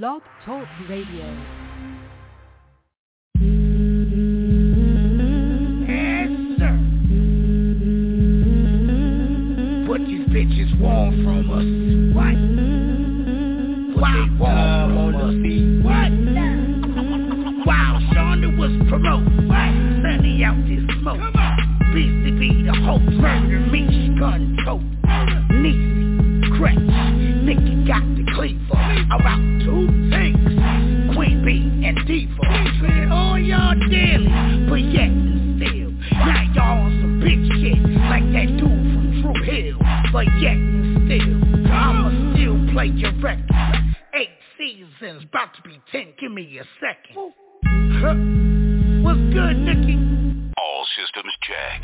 Blog Talk Radio. Answer. What these bitches want from us. What? What they want from us. What? While Shonda was promoted, What? Sunny out this smoke. BCB the hope. Murder me. a second. Huh. What's good, Nikki? All systems check.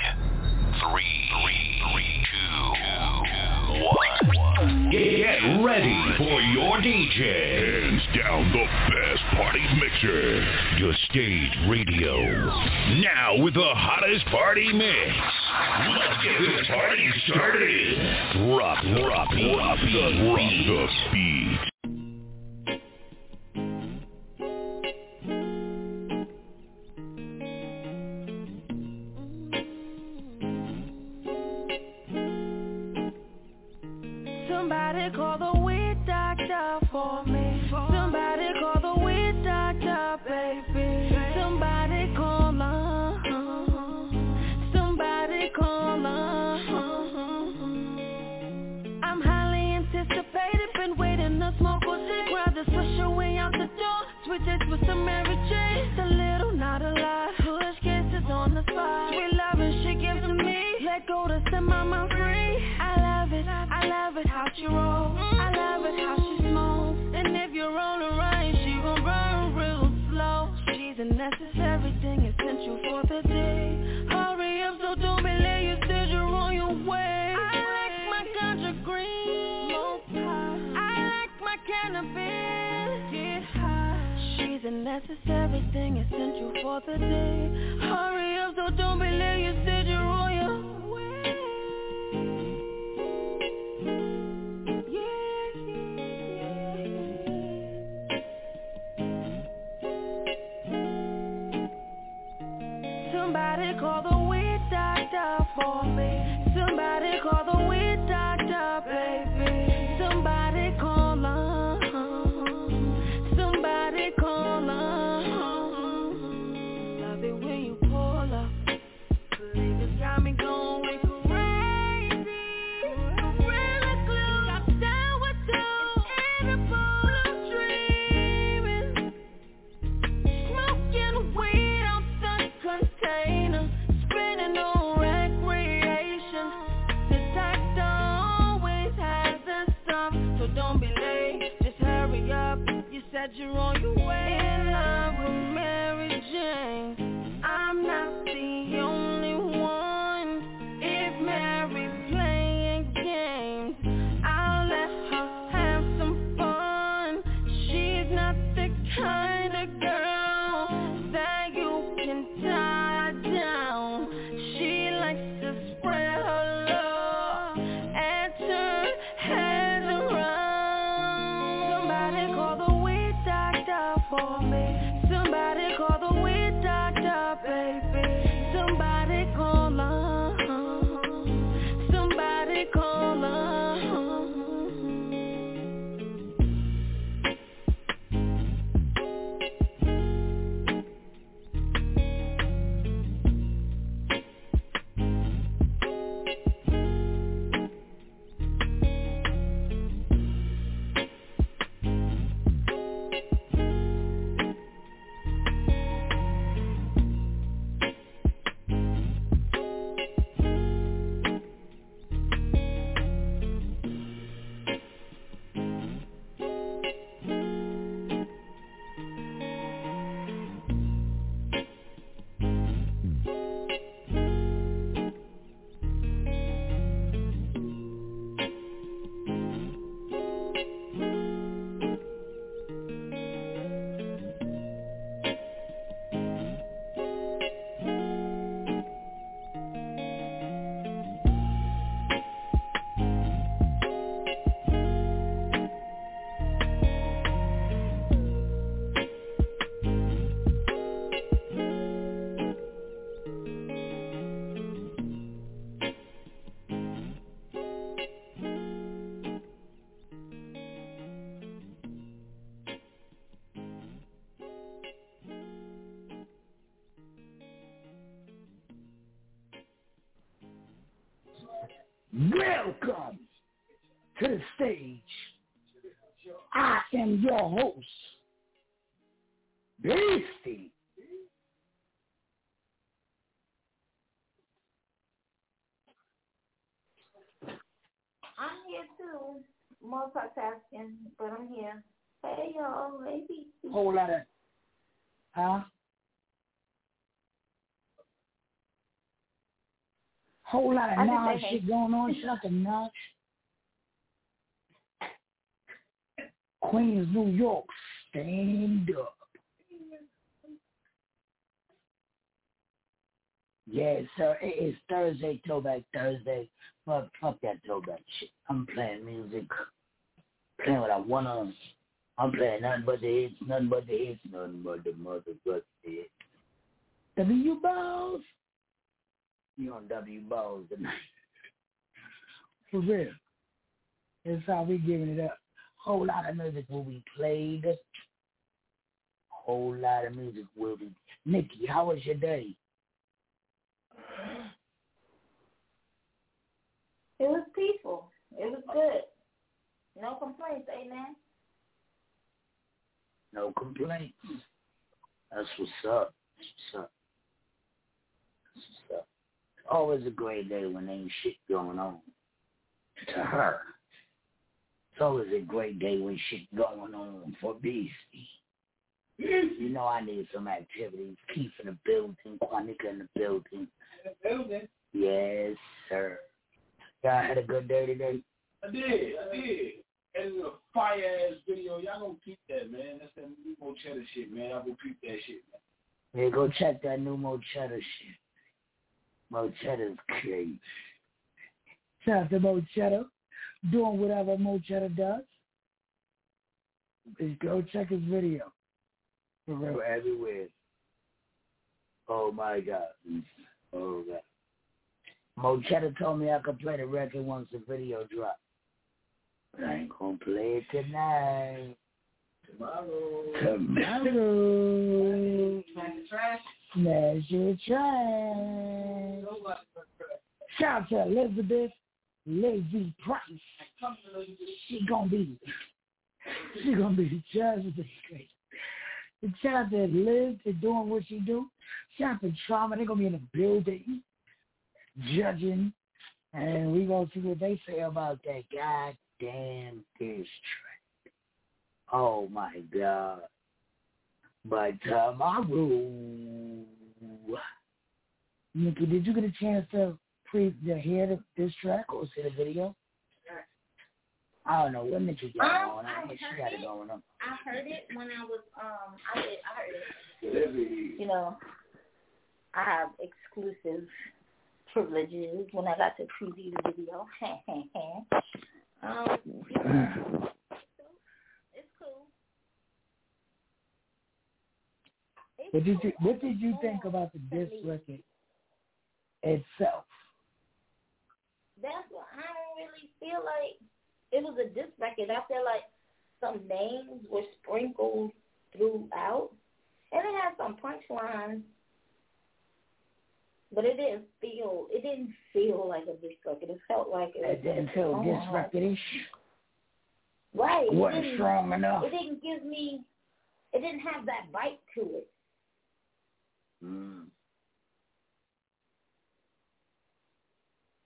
Three, three, three two, two, one. Get ready for your DJ. Hands down the best party mixer. Your stage radio. Now with the hottest party mix. Let's get this party started. Drop, drop, drop, drop the beat. for me. This is everything essential for the day. Hurry up, so don't be late. You said you're on your way. Somebody call the weed doctor for me. Somebody call the weed doctor, baby. you're on. To the stage. I am your host, Beastie. I'm here too, multitasking, but I'm here. Hey y'all, Beastie. Whole lot of, huh? Whole lot of I just knowledge hey. shit going on. Shut the knowledge. Queens, New York, stand up. Yes, sir. It is Thursday, Throwback Thursday. Fuck, fuck that throwback shit. I'm playing music, playing what I wanna. I'm playing nothing but the hits, nothing but the hits, nothing but the motherfucking hits. W Balls. You on W Balls tonight. For real. That's how we giving it up. Whole lot of music will be played. Whole lot of music will be. Nikki, how was your day? It was peaceful. It was good. No complaints, amen. No complaints. That's what's up. That's what's up. That's what's up. Always a great day when ain't shit going on. To her. It's always a great day when shit going on for Beastie. You know I need some activities. Keith in the building, Quanika in the building. In the building. Yes, sir. Y'all had a good day today? I did, I did. And it's a fire ass video. Y'all gonna peep that, man. That's that Nemo Cheddar shit, man. Y'all gonna that shit, man. Yeah, go check that new Mo Cheddar shit. Mo Cheddar's crazy. Shout out to Mo Cheddar. Doing whatever Mo Cheddar does. Just go check his video. For real, everywhere. Oh my God. Oh God. Mo Cheddar told me I could play the record once the video dropped. But I ain't gonna play it tonight. Tomorrow. Tomorrow. Smash the trash. Smash your trash. Shout out to Elizabeth Lazy Price. She gonna be, she gonna be the judge of this case. And shout out to Liz for doing what she do. Out to Trauma. They're gonna be in the building, judging, and we gonna see what they say about that goddamn diss track. Oh my God. But uh, tomorrow, Nikki, did you get a chance to pre to hear the, this track or see the video? I don't know what Nikki got Um, going on. I but She heard got it it. going on. I heard it when I was um I did I heard it. You know, I have exclusive privileges when I got to preview the video. um, it's cool. It's What did you. What did you think about the diss record itself? That's what I don't really feel like it was a diss record. I feel like some names were sprinkled throughout, and it had some punchlines, but it didn't feel it didn't feel like a diss record. It felt like it, It didn't feel diss strong. recordish. Right. It Wasn't strong enough. it didn't give me. It didn't have that bite to it. Mm.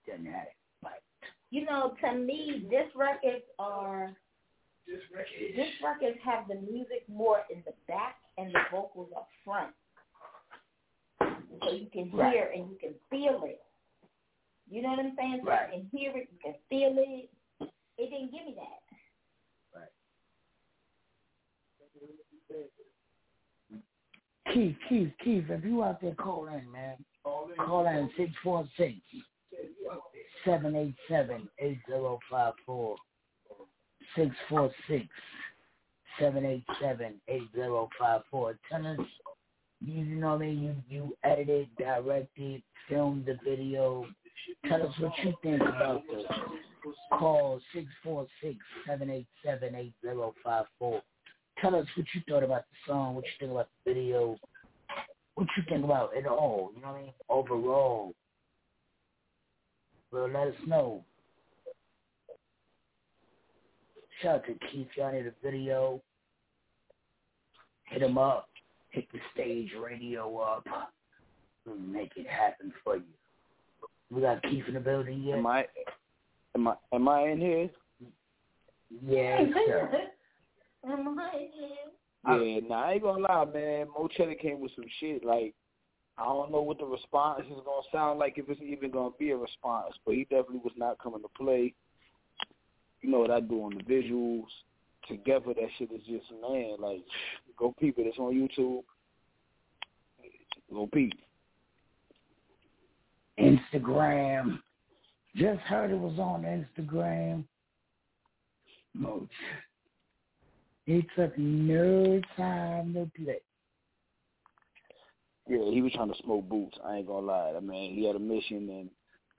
Didn't have it. But You know, to me, diss records are This records have the music more in the back and the vocals up front. So you can hear Right. and you can feel it. You know what I'm saying? So Right. you can hear it, you can feel it. It didn't give me that. Right. Keith, Keith, Keith, if you out there, call in, man. Call in six four six seven eight seven eight zero five four six four six seven eight seven eight zero five four. Tell us, you know what I mean? You you edited, directed, filmed the video. Tell us what you think about the call six four six seven eight seven eight zero five four. Tell us what you thought about the song, what you think about the video, what you think about it all. You know what I mean? Overall will let us know. Shout out to Keith. Y'all need a video. Hit him up. Hit the stage radio up. We'll make it happen for you. We got Keith in the building yet? Am I? Am I? Am I in here? Yeah. sir. am I in here? Yeah, nah, I ain't gonna lie, man. Mo Cheddar came with some shit. Like, I don't know what the response is gonna sound like, if it's even gonna be a response. But he definitely was not coming to play. You know what I do on the visuals. Together, that shit is just man. Like, go peep it. It's on YouTube. Go peep. Instagram. Just heard it was on Instagram. Moch. He took no time to play. Yeah, he was trying to smoke boots. I ain't gonna lie. I mean, he had a mission, and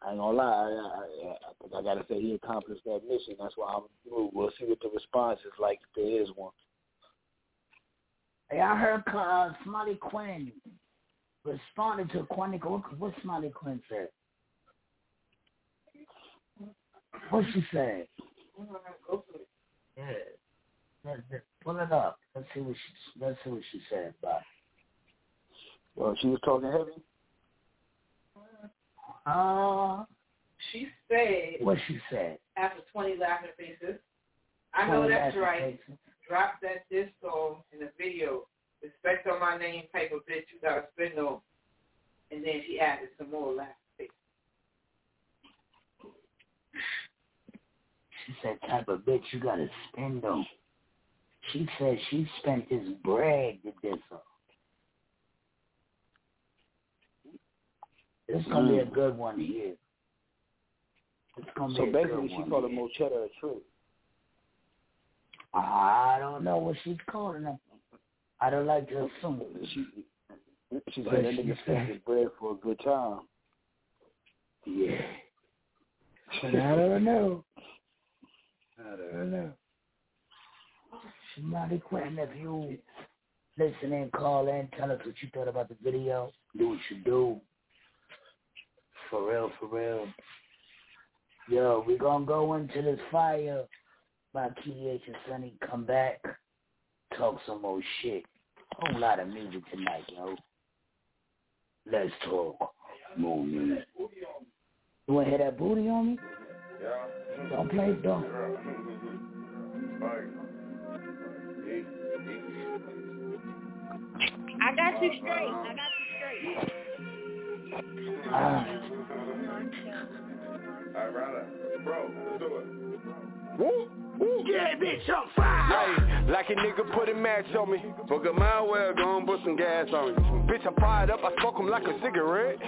I ain't gonna lie. I, I, I think I gotta say he accomplished that mission. That's why I'm. We'll see what the response is like if there is one. Hey, I heard uh, Smiley Quinn responded to Quantico. What, what Smiley Quinn said? What she said? Yeah. Pull it up. Let's see what she let's see what she said about. Well, she was talking heavy. Uh, She said what she said. after 20 laughing faces, I know that's right. faces. Drop that diss song in the video. Respect on my name type of bitch you gotta spend on. And then she added some more laughing faces. She said, type of bitch you gotta spend on. She said she spent this bread to this her. It's gonna be a mm. good one here. It's gonna So be a basically, good she one called here. Mo Cheddar a trick. I don't know what she's calling him. I don't like to assume. She she said that nigga spent his bread for a good time. Yeah. I don't know. I don't know. Somebody Quentin, if you listen and call in, tell us what you thought about the video. Do what you do. For real, for real. Yo, we gonna go into this fire by KH and Sonny. Come back, talk some more shit. A whole lot of music tonight, yo. Let's talk more music. You wanna hear that booty on me? Yeah. Don't play, don't. I got you straight. I got you straight. Ah, Woo, woo. Yeah, bitch, I'm fire. Hey, like a nigga put a match on me. Fuck a mile well, gon' put some gas on me. Bitch, I'm fired up, I smoke 'em like a cigarette.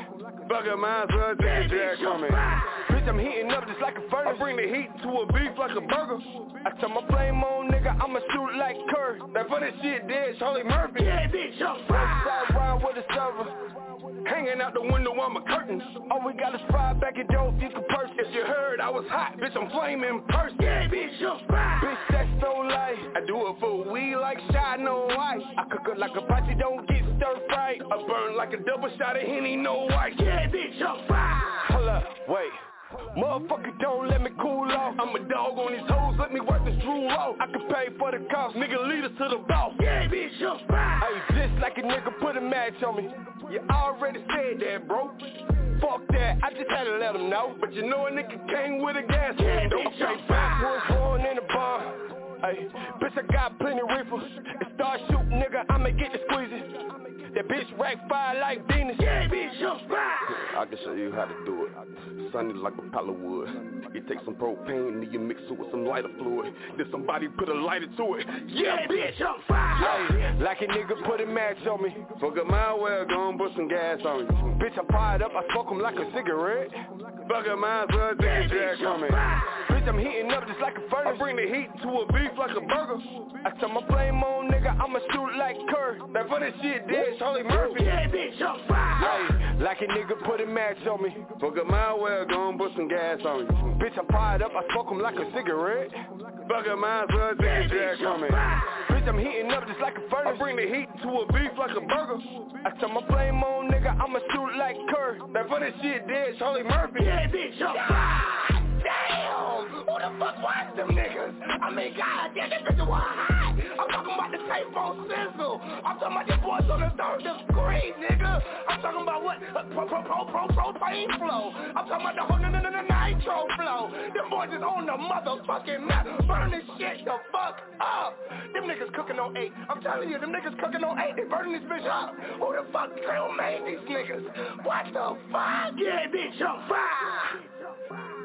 Fuck a might as well take a drag on me. Bitch, I'm heating up just like a furnace. I bring the heat to a beef like a burger. I turn my flame on, nigga, I'ma shoot like Kerr. That funny shit dead, Charlie Murphy. Yeah, bitch, I'm fire. Side ride with a server. Hanging out the window on my curtains. All we got is five back at dope, you can purse. If you heard I was hot, bitch, I'm flaming person. Yeah, bitch, fire. Bitch, that's so light. I do it for weed like shot, no white. I cook it like a posse, don't get stir fried. I burn like a double shot of Henny, no white. Yeah, bitch, I'm fire. Hold up, wait. Motherfucker, don't let me cool off. I'm a dog on these hoes, let me work this drool off. I can pay for the cost, nigga, lead us to the boss. Yeah, bitch, I'm fire. Hey, just like a nigga put a match on me. You already said that, bro. Fuck that, I just had to let him know. But you know a nigga came with a gas. Yeah, bitch, I'm backwards, born in the bar. Hey, bitch, I got plenty reefer. And start shooting, nigga, I'ma get the squeezy. That bitch rack fire like Venus. Yeah, bitch, I'm fire. I can show you how to do it. Sunny like a pile of wood. You take some propane and you mix it with some lighter fluid. Then somebody put a lighter to it. Yeah, bitch, I'm fire. Hey, like a nigga put a match on me. Fuck a mile well, gon' put some gas on me. Bitch, I'm fired up, I smoke 'em like a cigarette. Might as well take a drag me. Bitch, I'm heating up just like a furnace. I bring the heat to a beef like a burger. I turn my flame on, nigga, I'ma shoot like Kerr. That funny shit dead, Holy Murphy. Yeah, bitch, I'm fire. Hey, like a nigga put a match on me. Fuck a mile well, gon' put some gas on me. Bitch, I'm fired up, I smoke 'em like a cigarette. Fuck a might as well take a drag on me. Bitch, I'm heating up just like a furnace. I bring the heat to a beef like a burger. I turn my flame on, nigga, I'ma shoot like Kerr. That funny shit dead, Charlie Murphy. Yeah, bitch, I'm fire. Damn, the fuck was them niggas. I mean, God damn, this bitch was hot. I'm talking about the tape on sizzle. I'm talking about the boys on the third degree, nigga. I'm talking about what? Pro, pro, pro, pro, propane flow. I'm talking about the whole no, no, no, nitro flow. Them boys is on the motherfucking map. Burn this shit the fuck up. Them niggas cooking on eight. I'm telling you, them niggas cooking on eight. They burning this bitch up. Who the fuck Trill made these niggas? What the fuck? Yeah, bitch, on fire.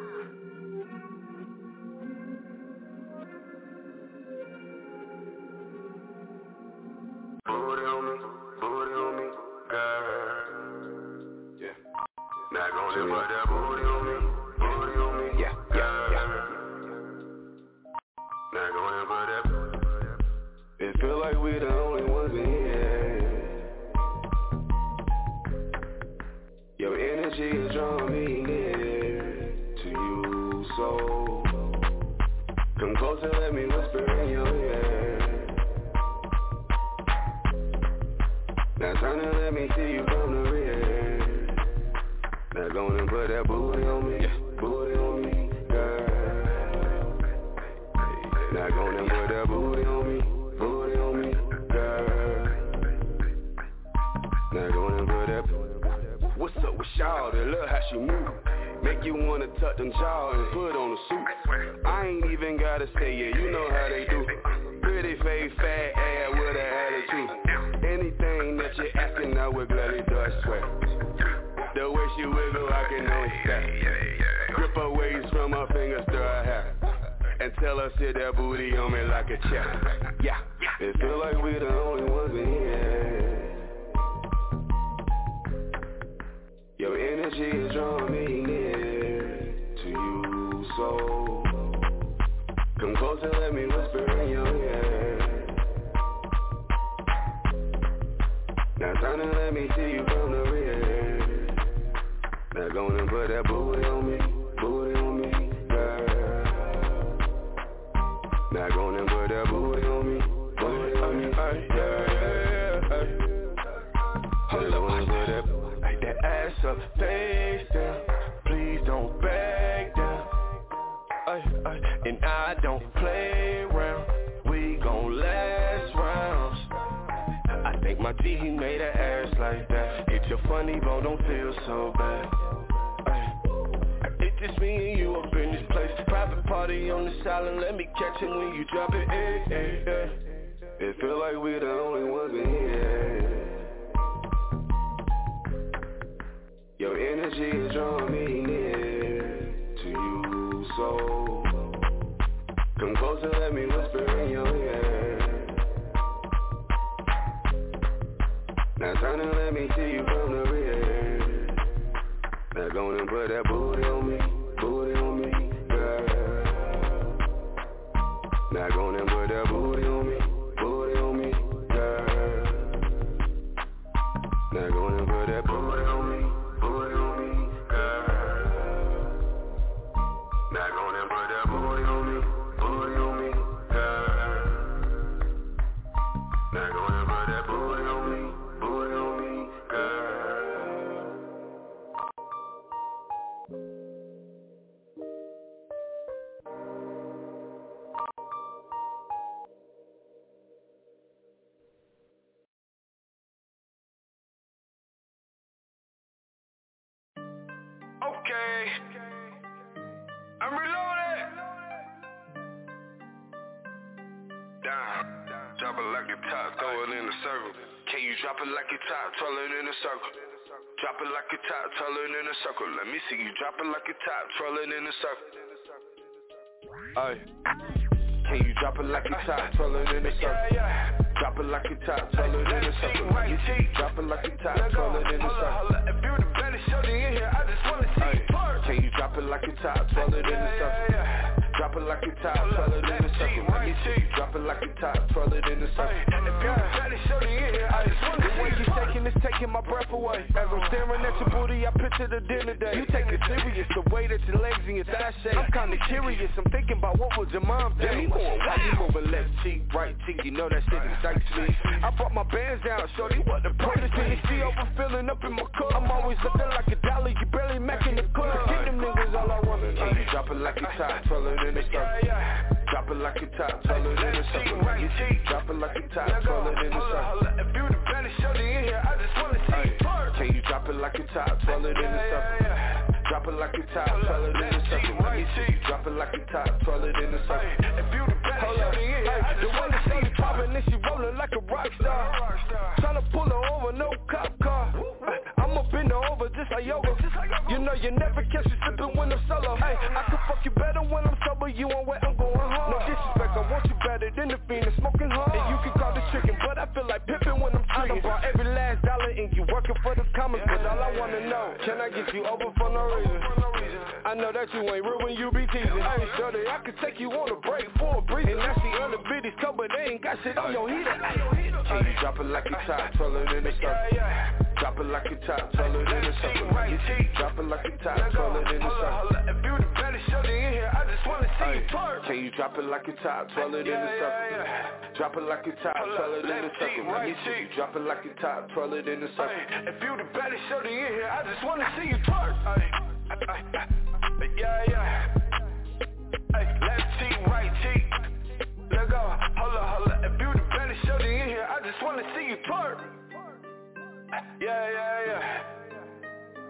Booty on me, booty on me, girl. Yeah. Not gonna put that booty on me, booty on me, yeah, yeah, yeah. Put that. It feel like we the only ones in here. Your energy is drawing me near to you, so come closer, let me whisper Now let me see you from the rear. Now go and put that booty on me, booty on me, girl. Now go and put that booty on me, booty on me, girl. Now go and put that. What's up with y'all? They how she move. Make you wanna tuck them jaws and put on a suit. I ain't even gotta say it, you know how they do. Pretty face, fat I gladly do, I swear. The way she wiggle, I can only stare. Grip her waist from her fingers to her hair. And tell her sit that booty on me like a chair. Yeah, it feel like we the only ones in here. Your energy is drawing me near to you, so come closer, let me whisper in your ear. Now turn and let me see you from the rear. Now go and put that booty on me, booty on me, girl. Now go and put that booty on me, booty on me, girl. Hold up, Like that ass up, face think he made her ass like that. It's your funny bone, don't feel so bad. It's just me and you up in this place. Private party on the island, let me catch it when you drop it. Eh, eh, eh. It feel like we the only ones in here. Your energy is drawing me near to you, so come closer, let me whisper And let me see you from the rear. Now go and put that booty a circle. Let me see you drop it like a top, twirl it in a circle. Ay. Can you drop it like a top, twirl it in a circle? Drop it like a top, twirl it in a circle. Let me see you drop it like a top, twirl it in a circle. If you the baddest shorty in here, I just wanna see you twerk. Can you drop it like a top, twirl it in a circle? Drop it like a top, twirl it in a circle. Me you drop it like a top, twirl it in a circle. If you the baddest shorty in here, I just wanna The way you you shaking is taking my breath away. As I'm staring at your booty, I picture the dinner day. You take it serious, the way that your legs and your thighs shake. I'm kinda curious, I'm thinking about what would your mom think. How you moving left cheek, right cheek, you know that shit excites me. I brought my bands down, shorty, what the purpose? Can you see overfilling up in my cup? I'm always looking like a dollar, you barely macking the club. Get them niggas all I wanna. You drop it like a top, twirl it in the circle. Drop it like a top, twirl it in the circle. Drop it like a top, twirl it in the circle. If you the baddest shorty in here, I just wanna see you twerk. Can you drop it like a top, twirl it in the circle? Drop it like a top, twirl it in the circle. Drop it like a top, twirl it in the circle. If you the baddest shorty in here, the one that see you poppin' and she rollin' like a rock star. Tryna pull her over, no cop car. I'ma bend her over just like yoga. You know you never catch me sippin' when I'm solo. Hey, I can fuck you better when I'm sober. You on where I'm going hard. No disrespect, I want you better than the fiend that's smoking hard. And you can call the chicken, but I feel like pippin' when I'm treating. I brought every last dollar and you working for the commas, but all I wanna know, can I get you over for no reason? I know that you ain't real when you be teasing. Hey, shorty, I could take you on a break for a breeze. And I see other bitches come, but they ain't got shit on your heater. Can you drop it like a top, twirl it in the circle? Drop it like a top, twirl it in the circle. Drop it like a top, twirl it in the circle. If you the baddest shorty in here, I just wanna see you twerk. Can you drop it like a top, twirl it in the circle? Drop it like a top, twirl it in the circle. Drop it like a top, twirl it in the circle. If you the baddest shorty in here, I just wanna see you twerk. Yeah, yeah. Hey, left cheek, right cheek. Let go. Hold up, hold up. If you the baddest shorty in here, I just wanna see you twerk. Yeah, yeah, yeah.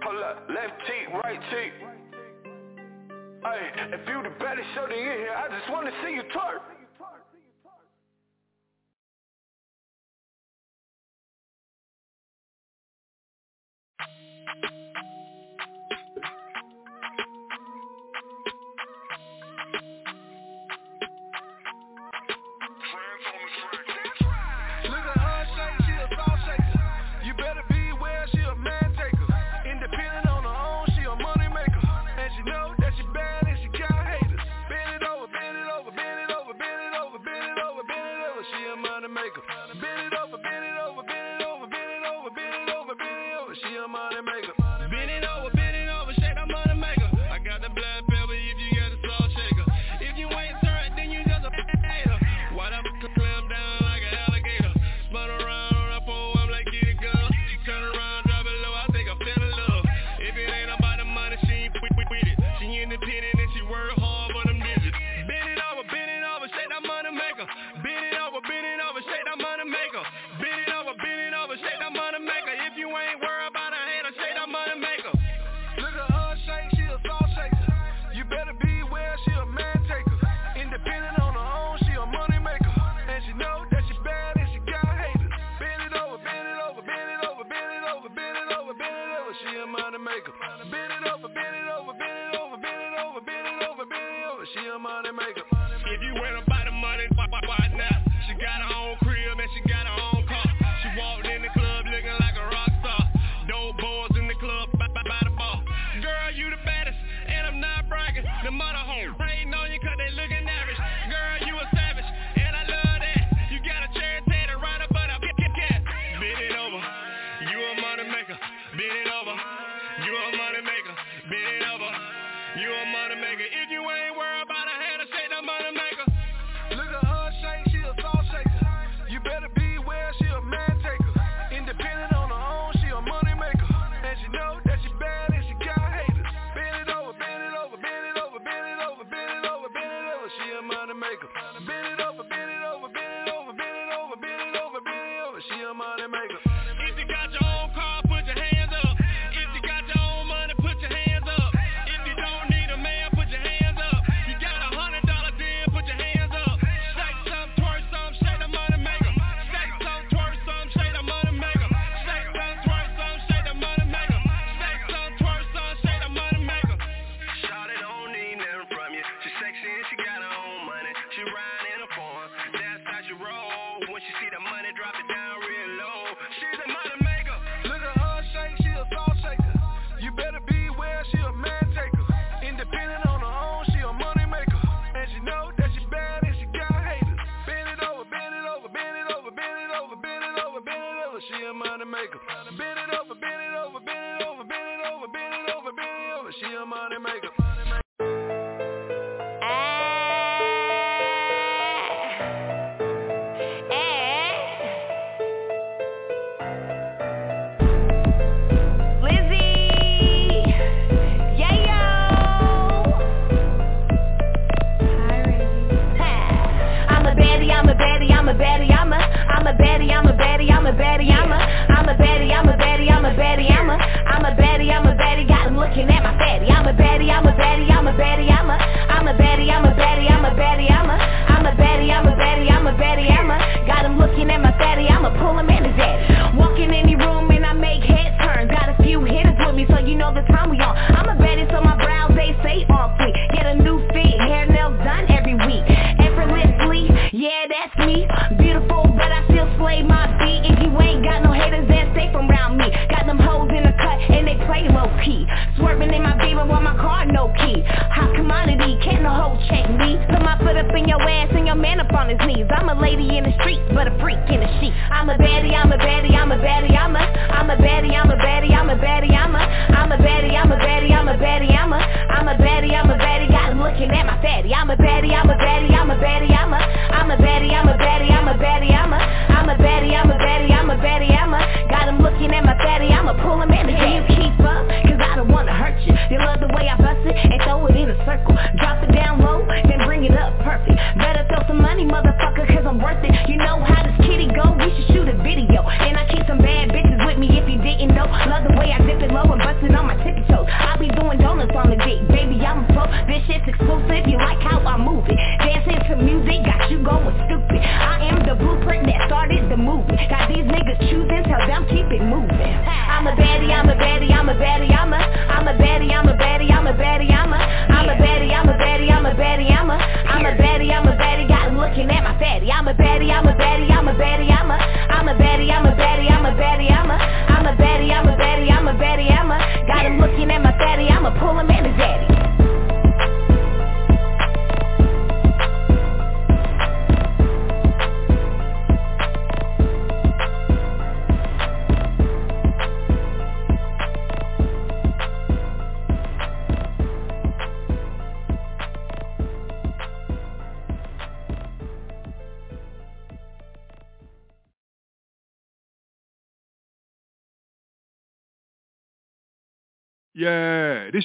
Hold up, left cheek, right cheek. Hey, if you the baddest shorty in here, I just wanna see you twerk.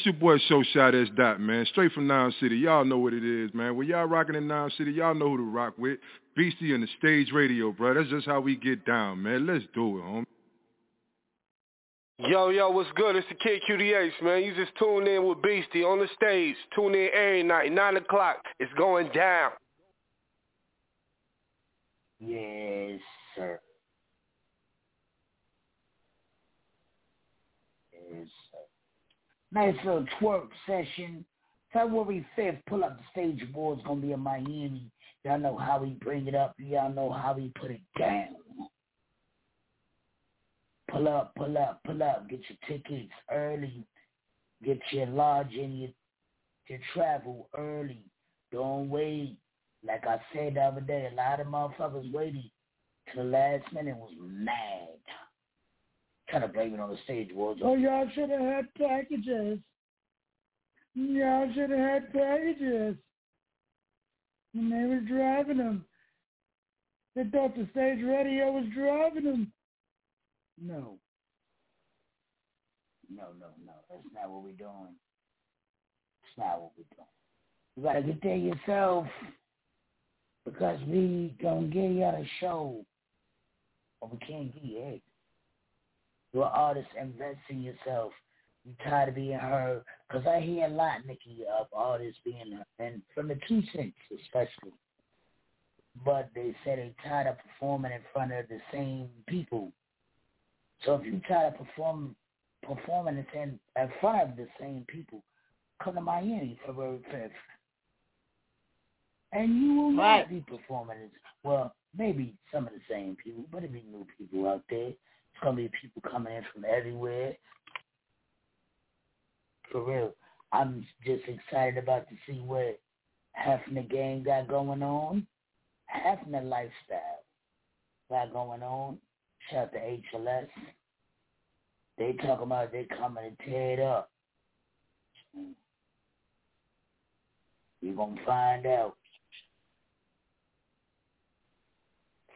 Your boy Show Shot S Dot, man. Straight from Noun City. Y'all know what it is, man. When y'all rocking in Noun City, y'all know who to rock with. Beastie and the stage radio, bro. That's just how we get down, man. Let's do it, homie. Yo, yo, what's good? It's the Kid QDH, man. You just tune in with Beastie on the stage. Tune in every night, 9 o'clock. It's going down. Yes, sir. Yes, sir. Nice little twerk session. February 5th, pull up the stage board's going to be in Miami. Y'all know how we bring it up. Y'all know how we put it down. Pull up, pull up, pull up. Get your tickets early. Get your lodging, your, your travel early. Don't wait. Like I said the other day, a lot of motherfuckers waited to the last minute was mad. Trying of blame it on the stage boards. Oh, y'all should have had packages. Y'all should have had packages. And they were driving them. They thought the stage radio was driving them. No. No, no, no. That's not what we're doing. That's not what we're doing. You gotta get there yourself because we gonna give you a show. Or we can't give you it. You're an artist, invest in yourself. You tired of being heard. Because I hear a lot, Nikki, of artists being heard, and from the two cents especially. But they say they tired of performing in front of the same people. So if you tired of perform, performing in, in front of the same people, come to Miami February 5th. And you will Right. not be performing as, well, maybe some of the same people, but it'll be new people out there. It's to be people coming in from everywhere. For real. I'm just excited about to see what half the game got going on. Half the lifestyle got going on. Shout to HLS. They talk about they coming to tear it up. You gonna find out.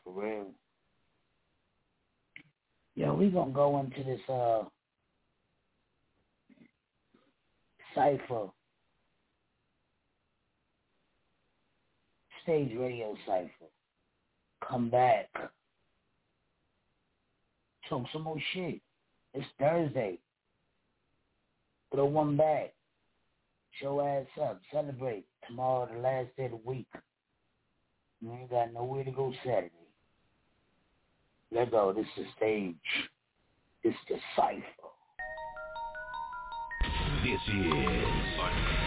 For real. Yo, we gonna go into this uh cipher. Stage radio cipher. Come back. Talk some more shit. It's Thursday. Throw one back. Show ass up. Celebrate. Tomorrow the last day of the week. You ain't got nowhere to go Saturday. Let go. This is stage. Is the cipher. This is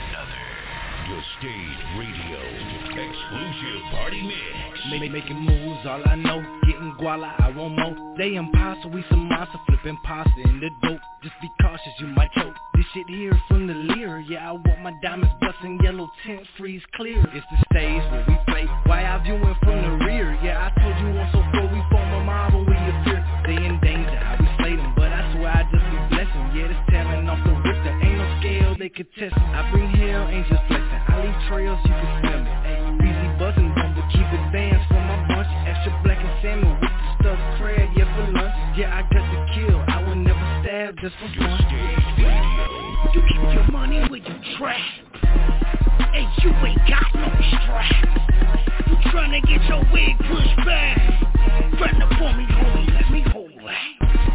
your stage radio exclusive party mix. Make, making moves, all I know, getting guala, I want more. They imposter, we some monster, flipping pasta in the dope. Just be cautious, you might choke. This shit here from the leer, yeah, I want my diamonds busting yellow tint, freeze clear. It's the stage where we play, why I viewing from the rear. Yeah, I told you once so before we form a mob test. I bring hell, angels flexing. I leave trails, you can smell me. Busy buzzing, bumble, keep it bands for my bunch. Extra black and salmon with the stuffed crab, yeah, for lunch. Yeah, I got the kill, I would never stab just for fun. You keep your money where you trap. And you ain't got no strap. You tryna get your wig pushed back. Run up for me, homie, let me hold that.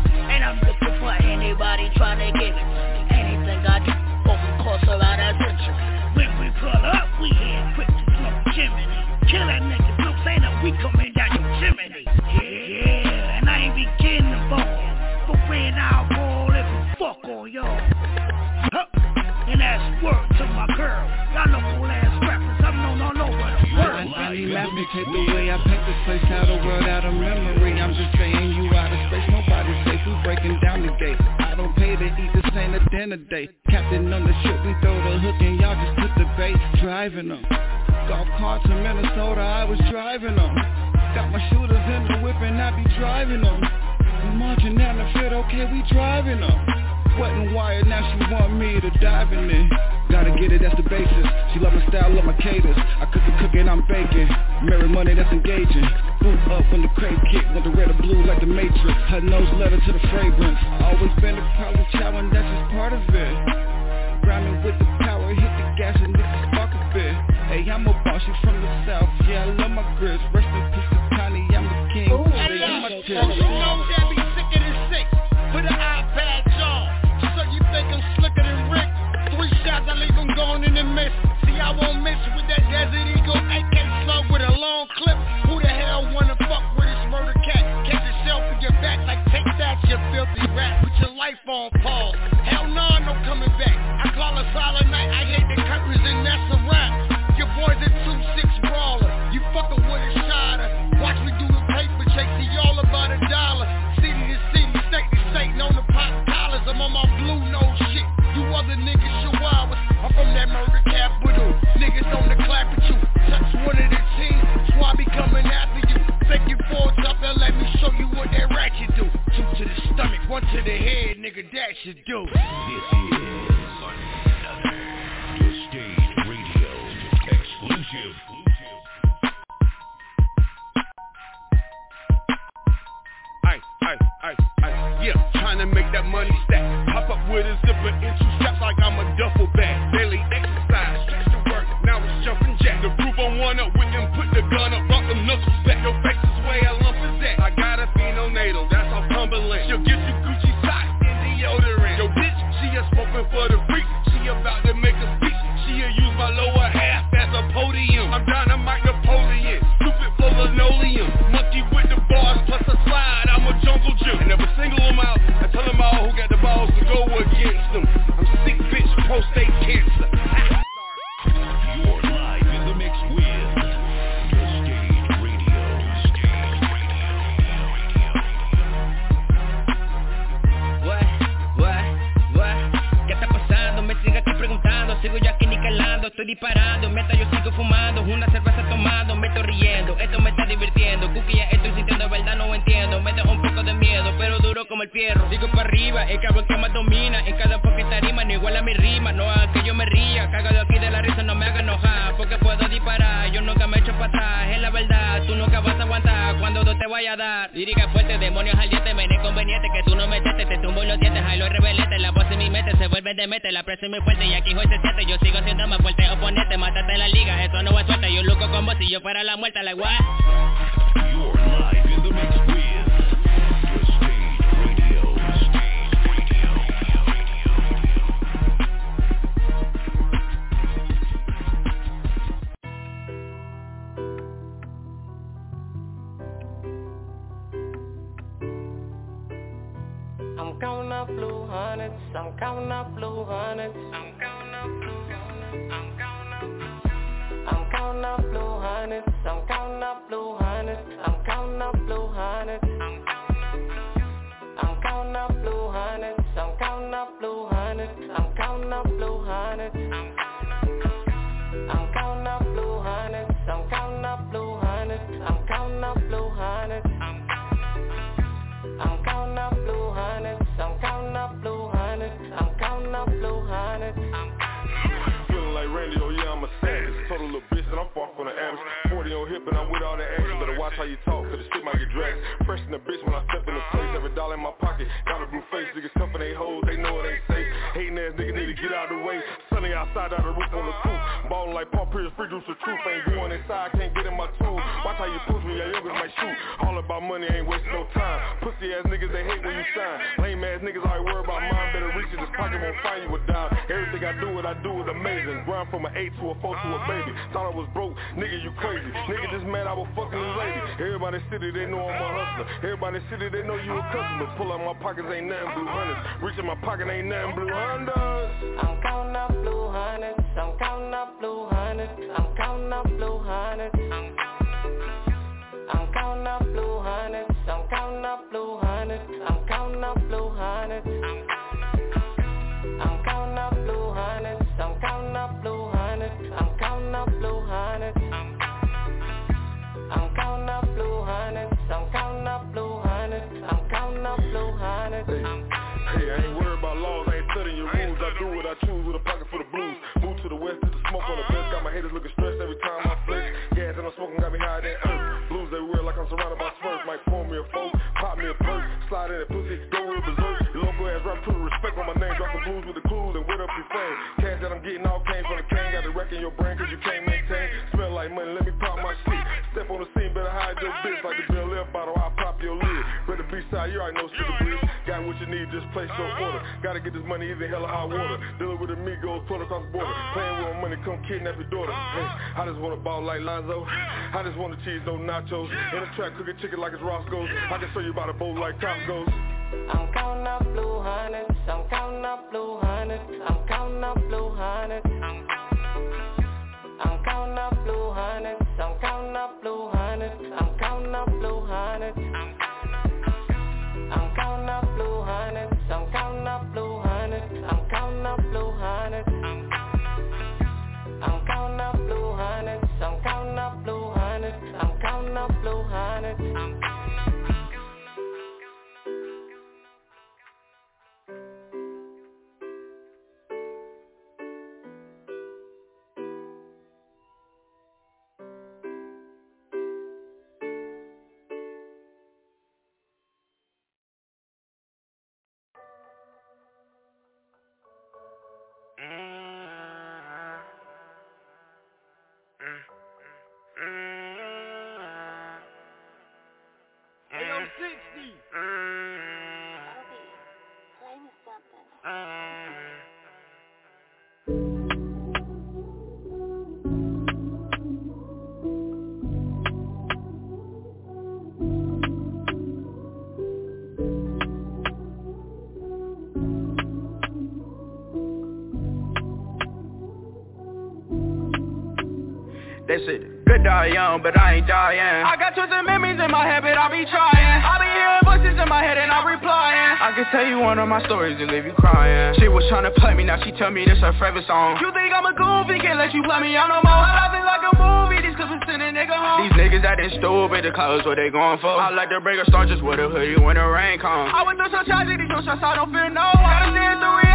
Kill that nigga, that we coming down your chimney. Yeah, and I ain't be getting involved. But when I roll, fuck on y'all. Huh. And that's word to my girl. Y'all know cool ass rappers, I'm known all over the world. I map dictate the way I paint this place out of world, out of memory. I'm just saying you out of space, nobody's safe. We breaking down the gate. I don't pay to eat, this ain't a dinner date. Captain on the ship, we throw the hook and y'all just bait. Driving them. Golf cart to Minnesota, I was driving them. Got my shooters in the whip and I be driving them. We marching down the field, okay, we driving them. Wet and wired, now she want me to dive in it. Gotta get it, that's the basis. She love my style, love my cadence. I cook the cooking, I'm baking. Marry money, that's engaging. Boot up when the crate kick, with the red or blue like the Matrix. Her nose letter to the fragrance. Always been a problem child, and that's just part of it. Grinding with the power, hit the gas and niggas spark a bit. Hey, I'm a boss, she from the south. Yeah, I love my grits. Rest in peace to Tiny, I'm the king. Ooh, Stay in they hate when you sign. Lame ass niggas always worry about mine. Better reach in this pocket, won't find you a dime Everything I do, what I do is amazing. Grind from an 8 to a 4 to a baby. Thought I was broke, nigga you crazy. Nigga just mad I was fucking this lady. Everybody city, they know I'm a hustler. Everybody city, they know you a customer. Pull out my pockets, ain't nothing blue hundreds. Reach in my pocket, ain't nothing blue hundreds. I'm counting up blue hundreds. I'm counting up blue slide in that pussy, go real berserk. Your local ass rap put respect on my name, Drop some blues with the clues and what up your fame. Cash that I'm getting all came from the cane, got it wrecking your brain cause you can't maintain. Smell like money, need this place so uh-huh. order. Gotta get this money either hell or high water. Uh-huh. Dealing with amigos, thrown across the border. Uh-huh. Playing with money, come kidnap your daughter. Hey, I just wanna ball like Lonzo. I just wanna cheese, no nachos. Yeah. In the track, cooking chicken like it's Roscoe's. Yeah. I can show you about a bowl like Costco's. I'm counting up blue hundreds. I'm counting up blue hundreds. I'm counting up blue it. Good die young, but I ain't dying. I got twisted memories in my head, but I be trying. I be hearing voices in my head and I'm replying. I can tell you one of my stories and leave you crying. She was trying to play me, now she tell me this her favorite song. You think I'm a goofy, can't let you play me out no more. My life is like a movie, these clips send a nigga home. These niggas acting stupid, the colors what they going for. I like to break a star just with a hoodie when the rain comes. I went through some tragedy, no shots, I don't feel no. Gotta stand through it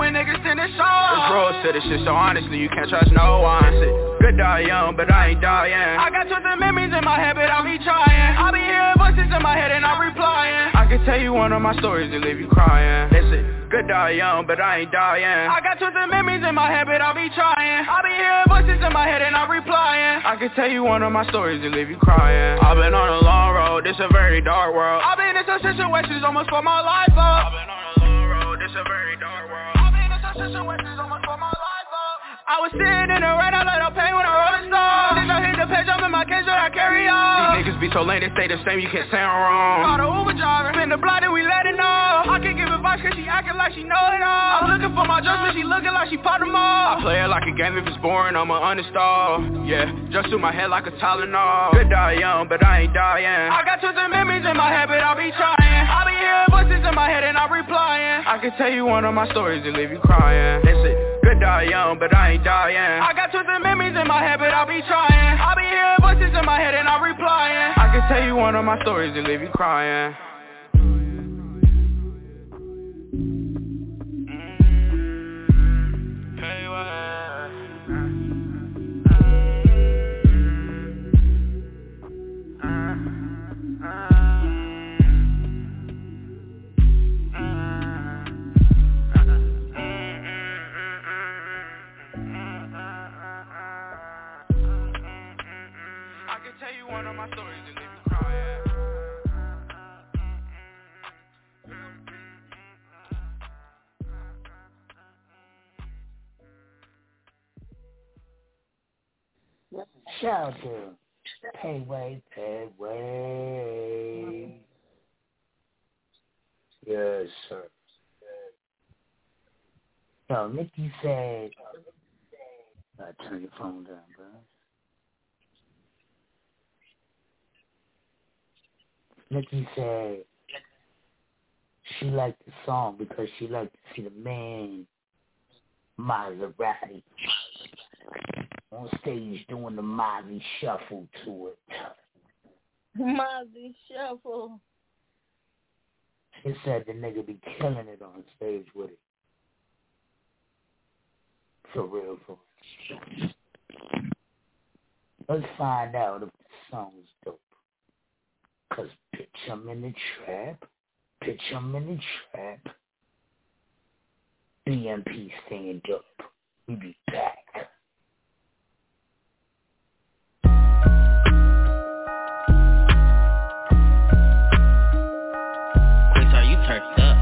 when niggas send it show. It's rules to this shit, so honestly you can't trust no one. Sit, good die young, but I ain't dying. I got twisted memories in my head, but I be trying. I be hearing voices in my head and I'm replying. I can tell you one of my stories and leave you crying. It. Good die young, but I ain't dying. I got twisted memories in my head, but I be trying. I be hearing voices in my head and I'm replying. I can tell you one of my stories and leave you crying. I've been on a long road, this a very dark world. I've been in some situations almost for my life up. I've been on a long road, this a very dark world. Situations my life up. I was sitting in the rain, I let up pain when I roll a star. I hit the page, I'm in my cage, I carry on. Niggas be so lame, they stay the same, you can't say I'm wrong. Call the Uber driver, spin the block and we let it know. I can give advice cause she acting like she know it all. I'm looking for my drugs, but she looking like she popped them all. I play it like a game, if it's boring, I'ma uninstall. Yeah, just through my head like a Tylenol. Could die young, but I ain't dying. I got twisted memories in my head, but I be trying. I be hearing voices in my head and I'm replying. I can tell you one of my stories and leave you crying. That's it. Could die young, but I ain't dying. I got twisted memories in my head, but I'll be trying. I'll be hearing voices in my head and I'm replying. I can tell you one of my stories and leave you crying. My stories and leave you crying. Shout out to Payway, Payway. Yes, sir. Yo, Nikki said, uh, turn your phone down, bro. Nikki said she liked the song because she liked to see the man Maserati on stage doing the Mozzie shuffle to it. Mozzie Shuffle. She said the nigga be killing it on stage with it. For real, for real. Let's find out if the song is dope. Cause bitch, I'm in the trap. Bitch, I'm in the trap. BMP stand up. We be back. Quasar, you turned up.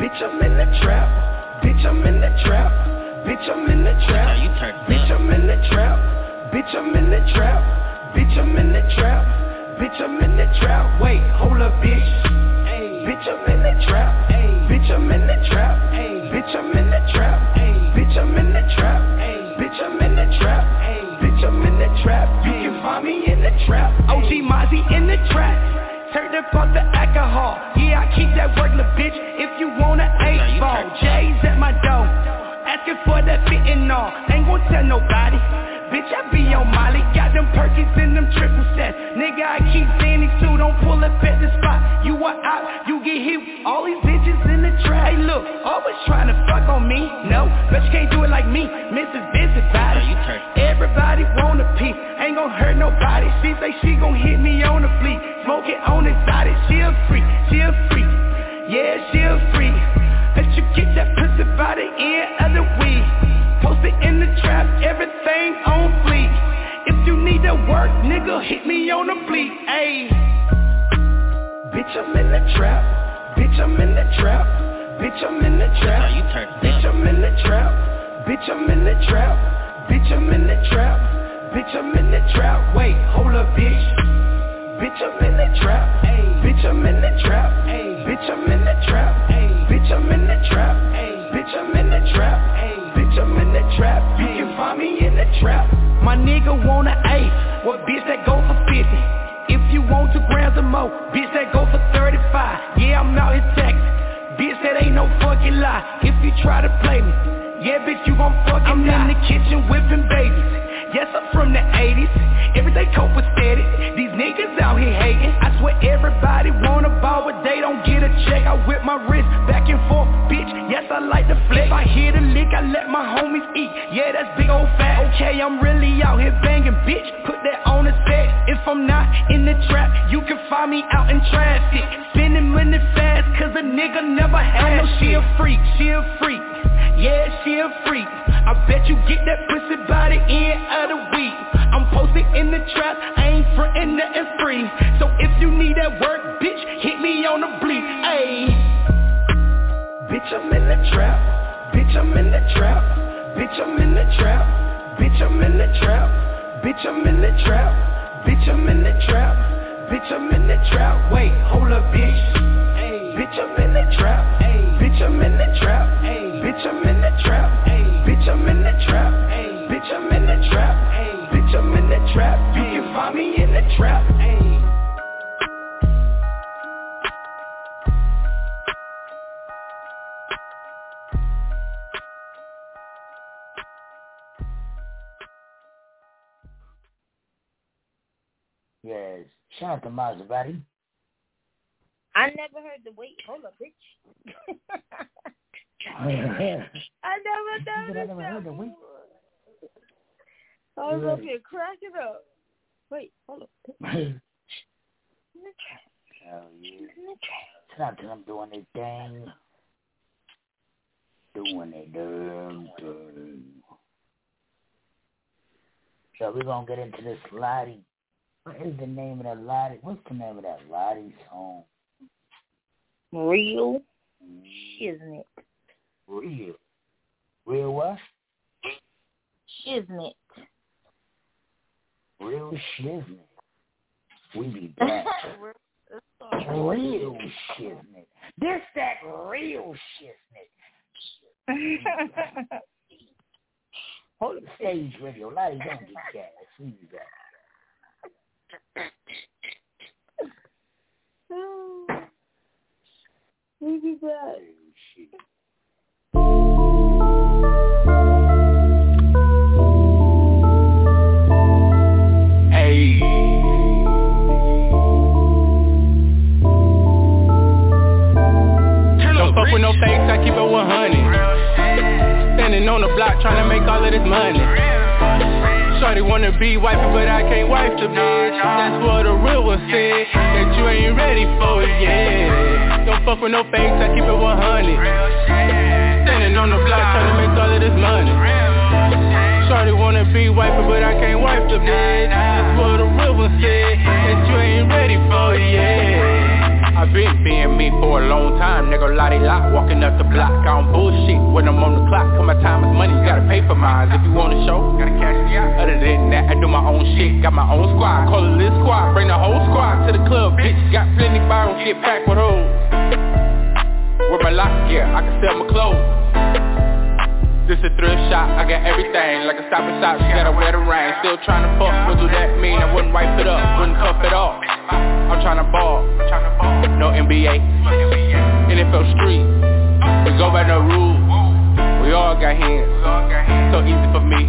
Bitch, I'm in the trap. Bitch, I'm in the trap. Bitch, I'm in the trap. you turned Bitch, I'm in the trap. Bitch, I'm in the trap. Bitch, I'm in the trap. Bitch, I'm in the trap. Wait, hold up, bitch. Bitch, I'm in the trap. Bitch, I'm in the trap. Bitch, I'm in the trap. Bitch, I'm in the trap. Bitch, I'm in the trap. Bitch, I'm in the trap. You can find me in the trap. OG Mozzie in the trap. Turn up off the alcohol. Yeah, I keep that work, little bitch. If you want an eight ball, J's at my door. Asking for that fitting all. Ain't gon' tell nobody. Bitch, I be on Molly. Got them perkins and them triple sets. Nigga, I keep Danny too. Don't pull up at the spot. You are out, you get hit. All these bitches in the trap. Hey, look, always trying to fuck on me. No, but you can't do it like me. Mrs. Busybody. Everybody wanna pee. Ain't gon' hurt nobody. She say she gon' hit me on the fleet. Smoke it on side. She a freak. She a freak. Yeah, she a freak. Let you get that the end of the week. Post it in the trap, everything on fleek. If you need that work, nigga, hit me on the fleet. Ayy. Bitch, I'm in the trap. Bitch, I'm in the trap. Bitch, I'm in the trap. Bitch, I'm in the trap. Bitch, I'm in the trap. Bitch, I'm in the trap. Bitch, I'm in the trap. Wait, hold up, bitch. Bitch, I'm in the trap. Bitch, I'm in the trap. Bitch, I'm in the trap. Bitch, I'm in the trap. Bitch, I'm in the trap. Bitch, I'm in the trap. You can find me in the trap. My nigga want an eight, what bitch that go for 50? If you want two grams or more, bitch that go for 35 Yeah, I'm out here taxing, bitch that ain't no fucking lie If you try to play me, yeah bitch you gon' fucking I'm die. in the kitchen whipping babies Yes, I'm from the 80s. Everyday cope with steady. These niggas out here hating. I swear everybody wanna ball, but they don't get a check. I whip my wrist back and forth, bitch. Yes, I like the flip. If I hit a lick, I let my homies eat. Yeah, that's big old fat. Okay, I'm really out here banging, bitch. Put that on the set. If I'm not in the trap, you can find me out in traffic. Spending money fast, cause a nigga never had I know she a freak, she a freak. Yeah, she a freak. I bet you get that pussy by the end of the week. I'm posted in the trap, I ain't frontin' nothing free. So if you need that work, bitch, hit me on the bleep. Ayy. Bitch, I'm in the trap. Bitch, I'm in the trap. Bitch, I'm in the trap. Bitch, I'm in the trap. Bitch, I'm in the trap. Bitch, I'm in the trap. Bitch, I'm in the trap. Wait, hold up, bitch. Bitch, I'm in the trap. Bitch, I'm in the trap. Bitch, I'm in the trap. Bitch, I'm in the trap. Bitch, I'm in the trap. Bitch, I'm in the trap. You can find me in the trap. Yes. Shout out to Maserati. I never heard the wait. Hold up, bitch. I never I never heard of I was up here cracking up. Wait, hold up. Hell yeah. Shout out doing their thing. Doing their damn thing. So we're gonna get into this Lottie. What is the name of that Lottie? What's the name of that Lottie song? Real, isn't it? Real. Real what? Shiznit. Real shiznit. We be back. real shiznit. This that real shiznit. Hold the stage radio. Lottie, don't get gas. We be back. we be back. On the block trying to make all of this money. Shorty wanna be wifey, but I can't wife the bitch. That's what a real one said, that you ain't ready for it yet. Don't fuck with no fakes, I keep it 100. On the block trying to make all of this money. Shorty wanna be wifey, but I can't wife the bitch. That's what real one said, that you ain't ready for it yet. I've been being me for a long time, nigga, lottie lot, walking up the block, I don't bullshit when I'm on the clock, cause my time is money, you gotta pay for mine, if you want a show, gotta cash me out, other than that, I do my own shit, got my own squad, call it this squad, bring the whole squad to the club, bitch, got plenty bottles, get packed with hoes, with my lock, yeah, I can sell my clothes, this a thrift shop, I got everything Like a stop and shop, she gotta wear the ring Still tryna fuck, what do that mean? I wouldn't wipe it up, wouldn't cuff it off? I'm tryna ball, no NBA NFL street, we go by the rules We all got hands, so easy for me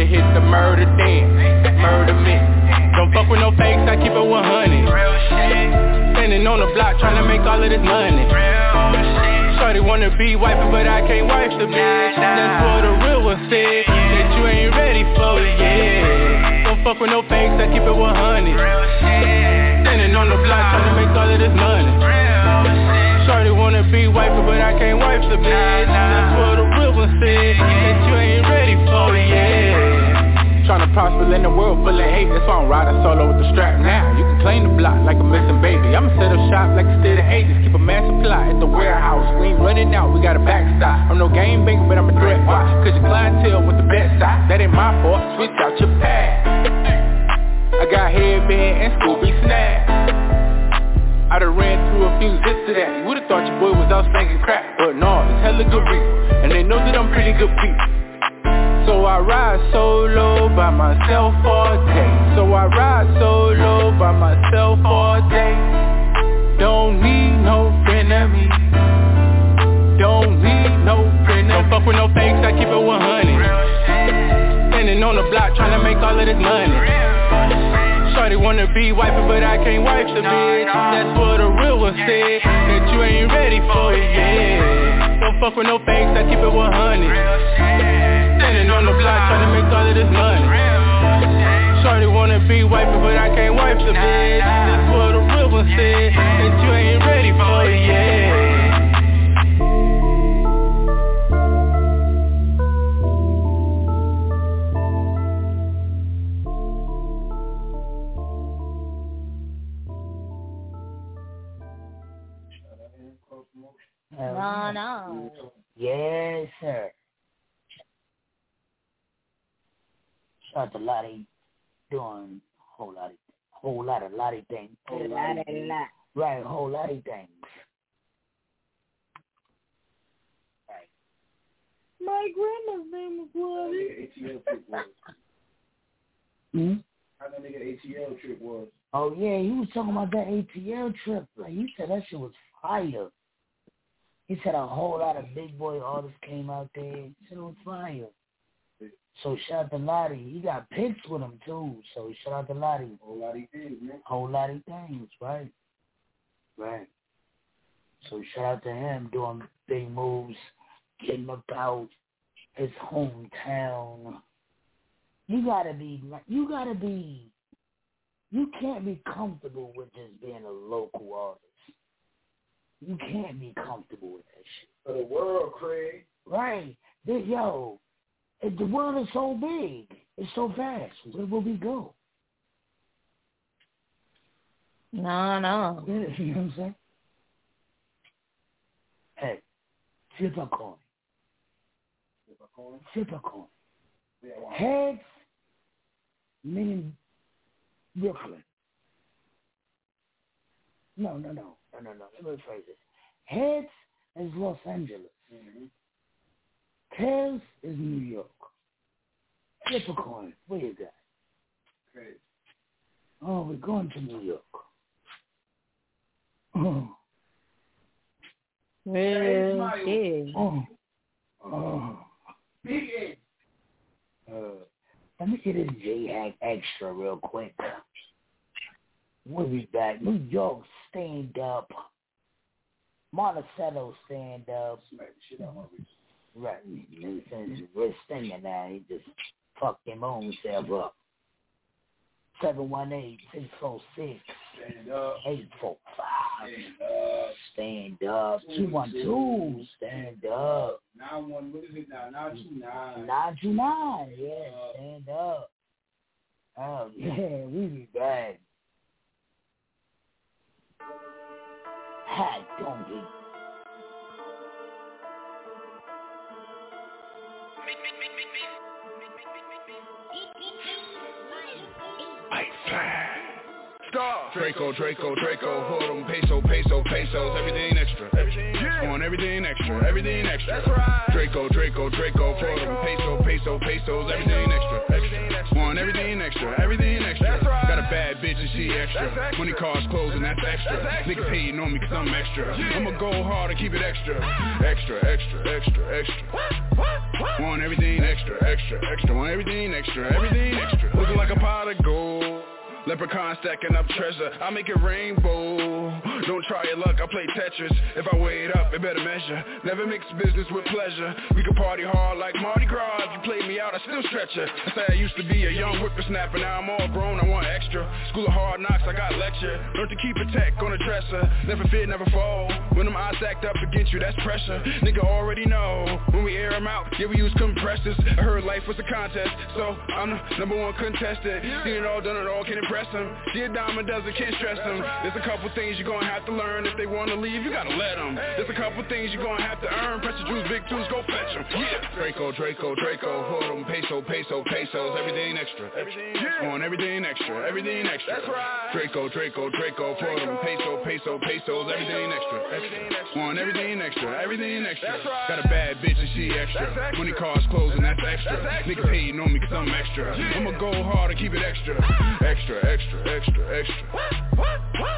To hit the murder dance, murder me. Don't fuck with no fakes, I keep it 100 Standing on the block tryna make all of this money Shorty wanna be wifey, but I can't wife the bitch. That's what a real one said, that you ain't ready for it yet. Don't fuck with no fakes, I keep it 100. Standing on the block trying to make all of this money. Shorty wanna be wifey, but I can't wife the bitch. That's what a real one said, that you ain't ready for it yet. Tryna prosper in the world full of hate. That's why I'm riding solo with the strap now. You can claim the block like a missing baby. I'ma set up shop like a state of ages Keep a man supply at the warehouse. We ain't running out, we got a backstop. I'm no game banker, but I'm a threat watch. Cause your clientele with the best side. That ain't my fault, switch out your pad. I got headband and Scooby snap I done ran through a few zips to that. You would've thought your boy was out spanking crap But no, it's hella good reason And they know that I'm pretty good people So I ride solo by myself all day. So I ride solo by myself all day. Don't need no me. Don't need no me Don't fuck with no fakes, I keep it 100 Standing on the block trying to make all of this money. Shorty wanna be wifey, but I can't wipe the bitch. That's what a real one said That you ain't ready for it, yeah. Don't fuck with no fakes, I keep it 100 Standing on the block trying to make all of this money Shorty wanna be wifey, but I can't wipe the bitch That's what a real one said That you ain't ready for it, yeah No, no. Yes, sir. Shout out to Lottie doing a whole lot of whole lot of Lottie things. A lot of lot. Right, a whole lot of things. My grandma's name was Lottie. ATL trip was. Hmm? How that nigga ATL trip was. Oh yeah, he was talking about that ATL trip. Like he said that shit was fire. He said a whole lot of big boy artists came out there. Shit was fire. So shout out to Lottie. He got pics with him too. So shout out to Lottie. Whole lot of things, man. Whole lot of things, right? Right. So shout out to him doing big moves, getting about his hometown. You gotta be you gotta be you can't be comfortable with just being a local artist. You can't be comfortable with that shit. For the world, Craig. Right. This, yo, the world is so big, it's so vast. Where will we go? No, no. Yeah, you know what I'm saying? Hey, flip a coin. Flip a coin. Flip a coin. Yeah, wow. Heads, meaning Brooklyn. No, no, no, no, no, no. Let me rephrase it. Heads is Los Angeles. Mm-hmm. Tails is New York. Flip a coin. What you got? Okay. Oh, we're going to New York. Oh, Really? oh, oh. Big Ed. Uh, let me get this J-Hack extra real quick. We'll be back. New York, stand up. Monticello, stand up. Smack the shit out of my Right. Since his wrist stinging now, he just fucked him on himself up. 718 646 Stand up. 845. Stand up. Stand up. 212. Stand up. Nine one. What is it now? Nine two nine. 929. Yeah, stand up. Oh, yeah, we be back. Hat don't Star. Draco, Draco, Draco, hold 'em, peso, peso, pesos, everything extra. Everything On everything extra, everything extra. That's right. Draco, Draco, Draco, hold 'em, peso, peso, pesos, everything extra. Everything extra. On everything extra, everything extra. That's right. Got a bad bitch and she extra. Money cars clothes and that's extra. Niggas hating on me cause I'm extra. I'ma go hard and keep it extra. Ah. Extra, extra, extra, extra. Want everything extra, extra, extra. Want everything extra, everything extra. Looking like a pot of gold. Leprechaun stacking up treasure, I make it rainbow Don't try your luck, I play Tetris. If I weigh it up, it better measure. Never mix business with pleasure. We can party hard like Mardi Gras. If you play me out, I still stretch it I say I used to be a young whippersnapper Now I'm all grown, I want extra. School of hard knocks, I got lecture. Learn to keep a tech on the dresser. Never fit, never fall. When them eyes act up against you, that's pressure. Nigga already know. When we air them out, yeah we use compressors. I heard life was a contest So I'm the number one contestant. Seen it all, done it all, can't impress them. See a diamond doesn't, can't stress them. There's a couple things you're gonna have to learn. If they wanna leave, you gotta let them. There's a couple things you're gonna have to earn. Press the juice, big tools, go fetch them. Yeah. Draco, Draco, Draco, hold them. Peso, peso, pesos. Everything extra. Yeah. On everything extra. Everything extra. That's right. Draco, Draco, Draco, for them. Peso, peso, pesos. Everything extra. On everything extra. Everything extra. That's right. Got a bad bitch and she extra. That's Money cars closing, that's extra. Niggas hating on me cause I'm extra. I'ma go hard and keep it extra. Extra, extra, extra, extra.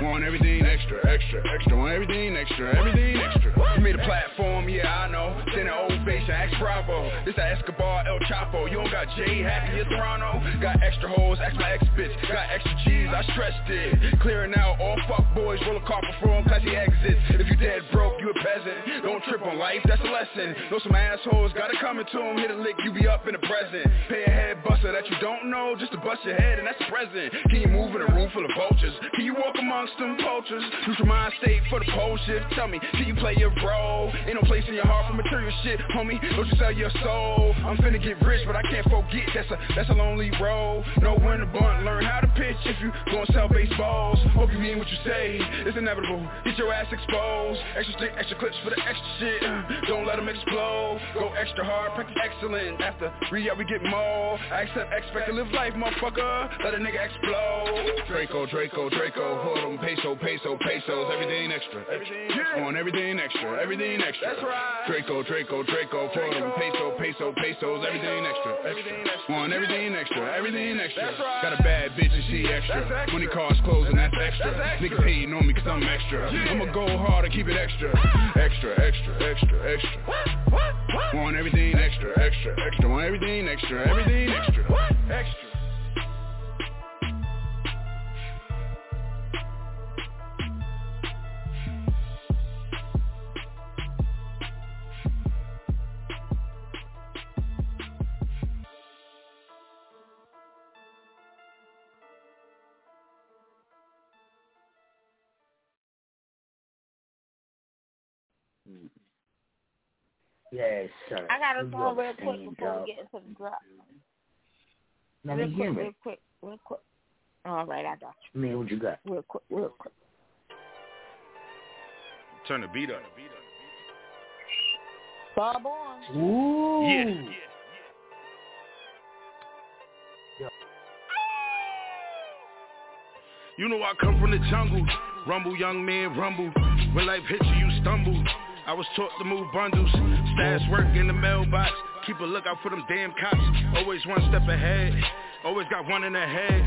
Want everything extra, extra, extra. Want everything extra, everything extra. You made a platform, yeah, I know. Send an old face and ask Bravo. This that Escobar, El Chapo. You don't got J Happy, it's Toronto. Got extra hoes, ask my ex bitch. Got extra cheese, I stressed it. Clearing out all fuck boys, roll a car perform, classy exits. If you dead broke, you a peasant. Don't trip on life, that's a lesson. Know some assholes, gotta come into them, hit a lick, you be up in the present. Pay a head buster that you don't know, just to bust your head, and that's a present. Can you move in a room full of vultures? Can you walk amongst them poachers? Your mind state for the pole shift. Tell me, can you play your role? Ain't no place in your heart for material shit, homie. Don't you sell your soul? I'm finna get rich, but I can't forget that's a that's a lonely road. Know when to bunt, learn how to pitch if you gon' sell baseballs. Hope you mean what you say. It's inevitable. Get your ass exposed. Extra stick, extra clips for the extra shit. Uh, don't let them explode. Go extra hard, practice excellent. After re we get more. I accept, expect to live life, motherfucker. Let a nigga explode. Draco, Draco, Draco. Hold them peso, peso, pesos. Everything extra. Everything On everything extra. Everything extra. That's right. Draco, Draco, Draco. For them peso, peso, pesos. Everything extra. Extra. On everything extra. Everything extra. That's right. Got a bad bitch and she extra. Extra. Money cars that's extra. That's extra. Niggas hating on me cause I'm extra. I'ma go hard and keep it extra. Extra, extra, extra, extra. Want everything extra, extra, extra. Want everything extra, everything extra. Extra. Yes, sir. I got a We song real quick before dog. we get into the drop. Let real me quick, hear real it. quick, real quick. All right, I got Man, what you got? Real quick, real quick. Turn the beat up. Bob on. Ooh. Yeah. You know I come from the jungle. Rumble, young man, rumble. When life hits you, you stumble. I was taught to move bundles. Stash work in the mailbox. Keep a lookout for them damn cops. Always one step ahead. Always got one in the head.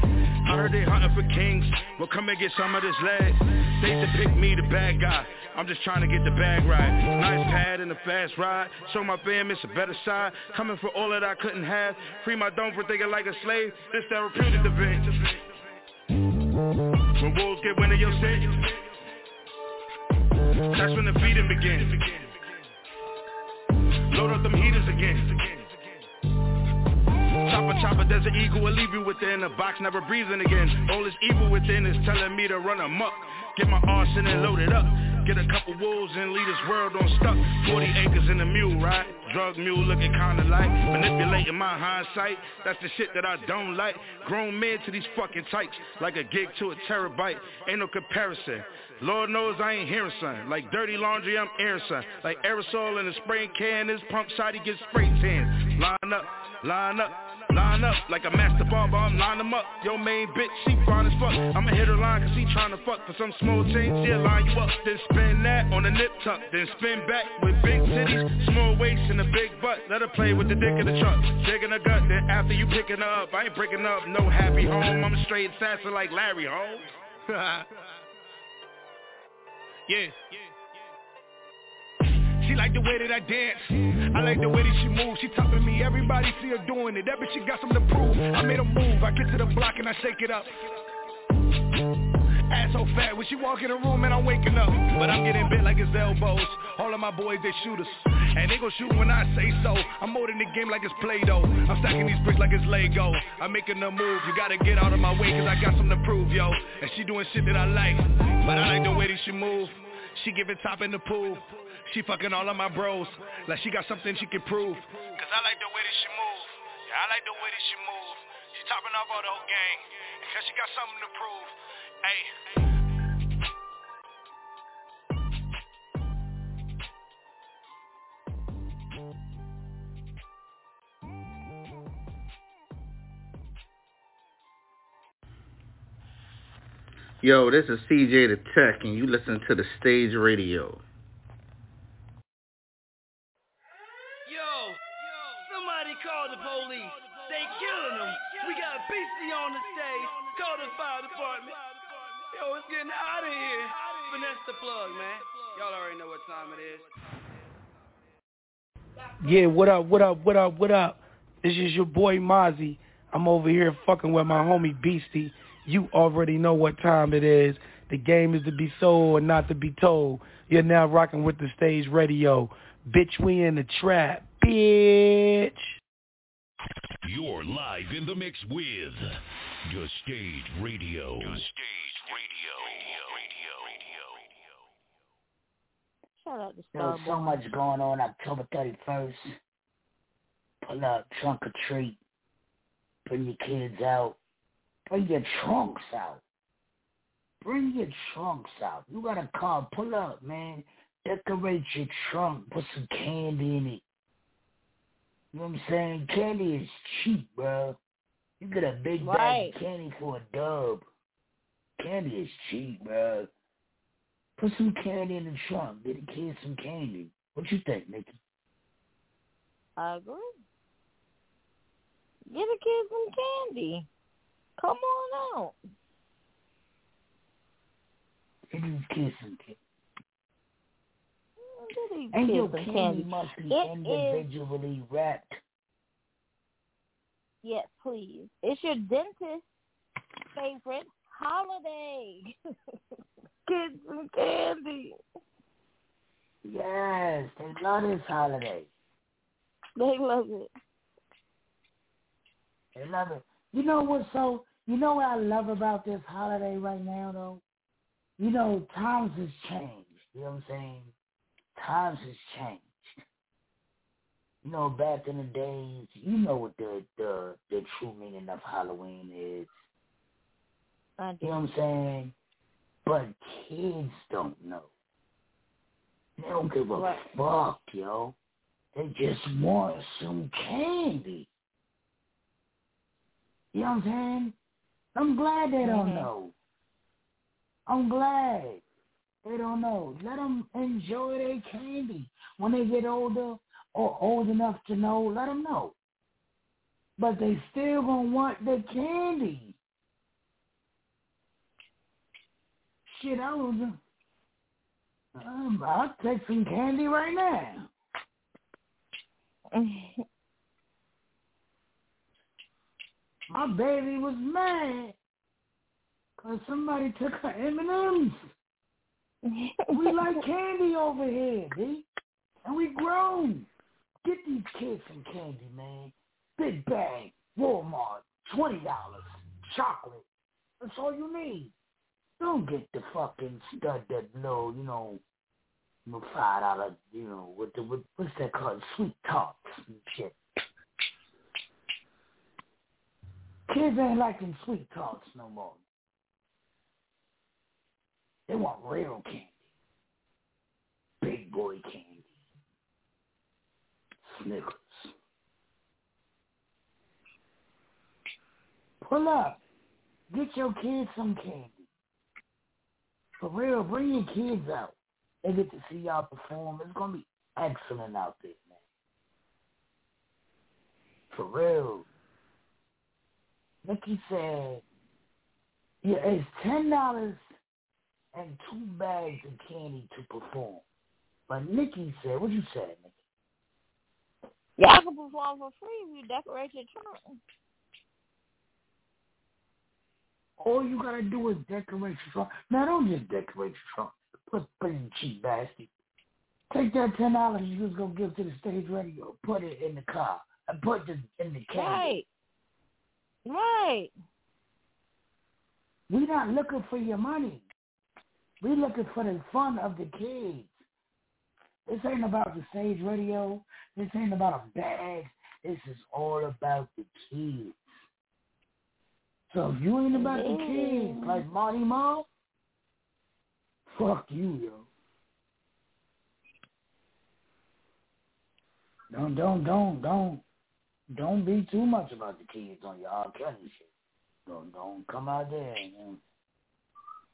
I heard they hunting for kings. Well, come and get some of this lead. They depict me the bad guy. I'm just trying to get the bag right. Nice pad and a fast ride. Show my fam it's a better side. Coming for all that I couldn't have. Free my dome for thinking like a slave. This therapeutic debate. When wolves get wind of your scent, that's when the feeding begins. Load up them heaters again. Chopper, chopper, there's an eagle will leave you within a box, never breathing again. All this evil within is telling me to run amok. Get my arsenal loaded up. Get a couple wolves and leave this world on stuck. 40 acres in a mule, right? Drug mule looking kinda like manipulating my hindsight. That's the shit that I don't like. Grown men to these fucking types, like a gig to a terabyte. Ain't no comparison. Lord knows I ain't hearing something. Like dirty laundry, I'm airing something. Like aerosol in a spray can, this pump shot, he gets spray tan. Line up, line up. Line up like a master barber, I'm line them up. Yo main bitch, she fine as fuck. I'ma hit her line cause she tryna fuck for some small change. She'll line you up, then spin that on the nip tuck. Then spin back with big titties, small waist and a big butt. Let her play with the dick in the truck. Shaking her gut, then after you picking up, I ain't breaking up, no happy home. I'm a straight assassin like Larry Holmes. yeah. She like the way that I dance. I like the way that she moves. She topping me. Everybody see her doing it. That bitch, she got something to prove. I made a move. I get to the block and I shake it up. Ass so fat when she walk in the room and I'm waking up. But I'm getting bit like his elbows. All of my boys, they shooters. And they gon' shoot when I say so. I'm molding the game like it's Play-Doh. I'm stacking these bricks like it's Lego. I'm making a move. You gotta get out of my way cause I got something to prove, yo. And she doing shit that I like. But I like the way that she move. She giving top in the pool. She fucking all of my bros. Like she got something she can prove. Cause I like the way that she move. Yeah, I like the way that she move. She topping off all the whole gang. Cause she got something to prove. Hey. Yo, this is CJ the Tech, and you listen to the Stage Radio. The plug, man. Y'all already know what time it is. Yeah, what up, what up, what up, what up? This is your boy Mozzie. I'm over here fucking with my homie Beastie. You already know what time it is. The game is to be sold and not to be told. You're now rocking with the stage radio. Bitch, we in the trap. Bitch. You're live in the mix with The Stage Radio. The Stage Radio. Shout out to There's so much going on October 31st. Pull up, trunk or treat. Bring your kids out. Bring your trunks out. Bring your trunks out. You got a car, pull up, man. Decorate your trunk. Put some candy in it. You know what I'm saying? Candy is cheap, bro. You get a big bag of candy for a dub. Candy is cheap, bro. Put some candy in the trunk. Get the kids some candy. What you think, Nikki? I agree. Get a kid some candy. Come on out. Get these kids some candy. Mm, these And kids your candy candy. must be It is individually wrapped. Yes, please. It's your dentist's favorite holiday. Get some candy. Yes, they love this holiday. They love it. They love it. You know what's so? You know what I love about this holiday right now, though. You know, times has changed. You know what I'm saying? Times has changed. You know, back in the days, you know what the the the true meaning of Halloween is. I do. You know what I'm saying? But kids don't know. They don't give a Right. fuck, yo. They just want some candy. You know what I'm saying? I'm glad they don't Mhm. know. I'm glad they don't know. Let them enjoy their candy. When they get older or old enough to know, let them know. But they still gonna want the candy. Shit, I was. Um, I'll take some candy right now. My baby was mad because somebody took her M&M's. we like candy over here, B. And we grown. Get these kids some candy, man. Big bag, Walmart, $20, chocolate. That's all you need. Don't get the fucking stud that know, you know, five dollar, you know, what the what, what's that called? Sweet talks and shit. Kids ain't liking sweet talks no more. They want real candy. Big boy candy. Snickers. Pull up. Get your kids some candy. For real, bring your kids out. They get to see y'all perform. It's gonna be excellent out there, man. For real. Nikki said, yeah, it's ten dollars and two bags of candy to perform. But Nikki said, what you said, Nikki? Y'all can perform for free if you decorate your trunk. All you gotta do is decorate your trunk. Now don't just decorate your trunk. Put put it in cheap basket. Take that ten dollars you just gonna give to the stage radio. Put it in the car and put it in the candy. Right. Right. We're not looking for your money. We're looking for the fun of the kids. This ain't about the stage radio. This ain't about a bag. This is all about the kids. So if you ain't about the kids, like Marty Mom, fuck you, yo. Don't, don't, don't, don't, don't be too much about the kids on your R. Kelly shit. Don't, don't come out there. And,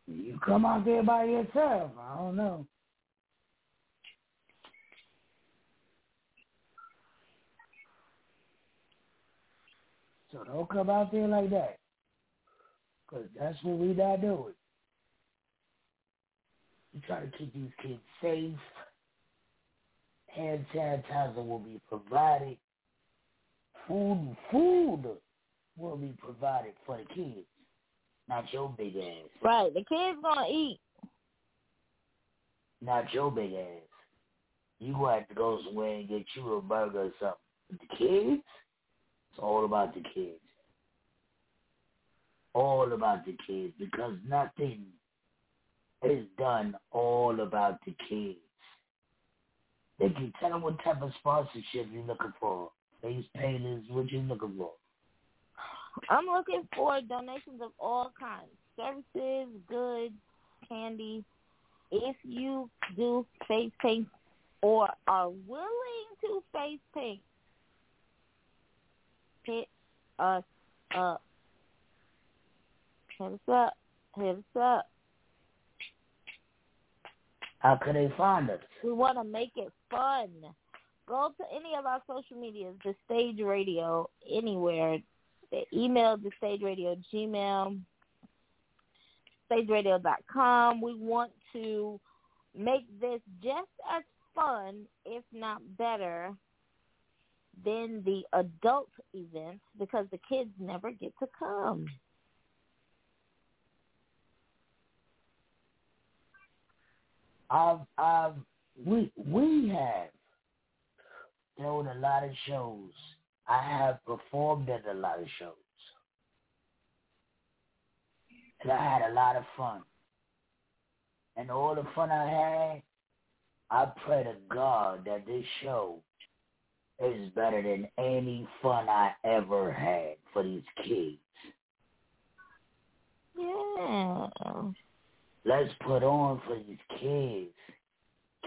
you come out there by yourself. I don't know. So don't come out there like that. Because that's what we not doing. We try to keep these kids safe. Hand sanitizer will be provided. Food, food will be provided for the kids, not your big ass. Right, the kids gonna eat. Not your big ass. You gonna have to go somewhere and get you a burger or something. But the kids, it's all about the kids. All about the kids because nothing is done all about the kids. They can tell them what type of sponsorship you're looking for. Face painters, what you're looking for? I'm looking for donations of all kinds. Services, goods, candy. If you do face paint or are willing to face paint, hit us up. Hit up. Hit up. How can they find us? We want to make it fun. Go to any of our social medias, the Stage Radio, anywhere. The email, the Stage Radio, Gmail, stageradio.com. We want to make this just as fun, if not better, than the adult events because the kids never get to come. I've, I've, we, we have thrown a lot of shows. I have performed at a lot of shows. And I had a lot of fun. And all the fun I had, I pray to God that this show is better than any fun I ever had for these kids. Yeah. Let's put on for these kids.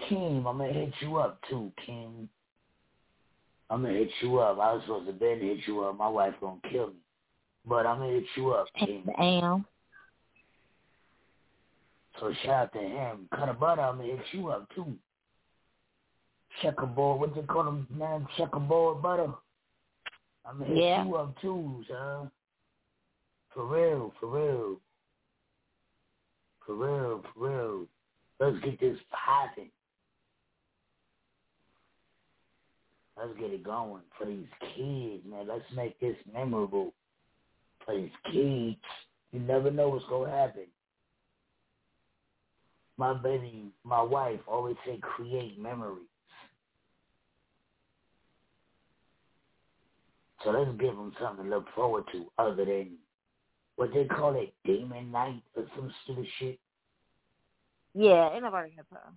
Kim, I'm gonna hit you up too, Kim. I'm gonna hit you up. I was supposed to been hit you up. My wife gonna kill me, but I'm gonna hit you up, Kim. Damn. So shout out to him. Cut a butter. I'm gonna hit you up too. Checkerboard. What they call them, man? Checkerboard butter. I'm gonna hit Yeah. you up too, son. For real, for real. For real, for real. Let's get this popping. Let's get it going for these kids, man. Let's make this memorable for these kids. You never know what's gonna happen. My baby, my wife always say create memories. So let's give them something to look forward to other than what they call it, demon night or some stupid shit. Yeah, ain't nobody got time.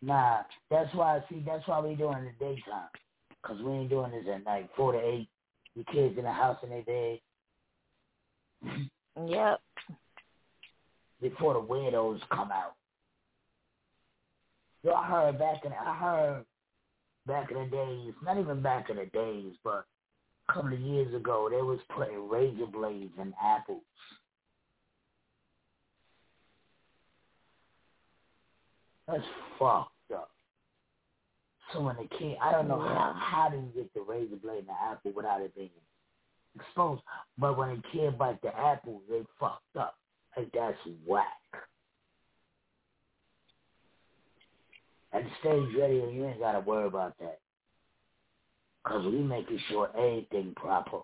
Nah, that's why. See, that's why we doing it in the daytime, cause we ain't doing this at night, four to eight. The kids in the house in their bed. Yep. Before the weirdos come out. Yo, I heard back in I heard back in the days, not even back in the days, but a couple of years ago, they was putting razor blades in apples. That's fucked up. So when the kid, I don't know how how do you get the razor blade in the apple without it being exposed? But when a kid bite the apple, they fucked up. Like that's whack. At the stage radio, you ain't gotta worry about that. Cause we making sure everything proper.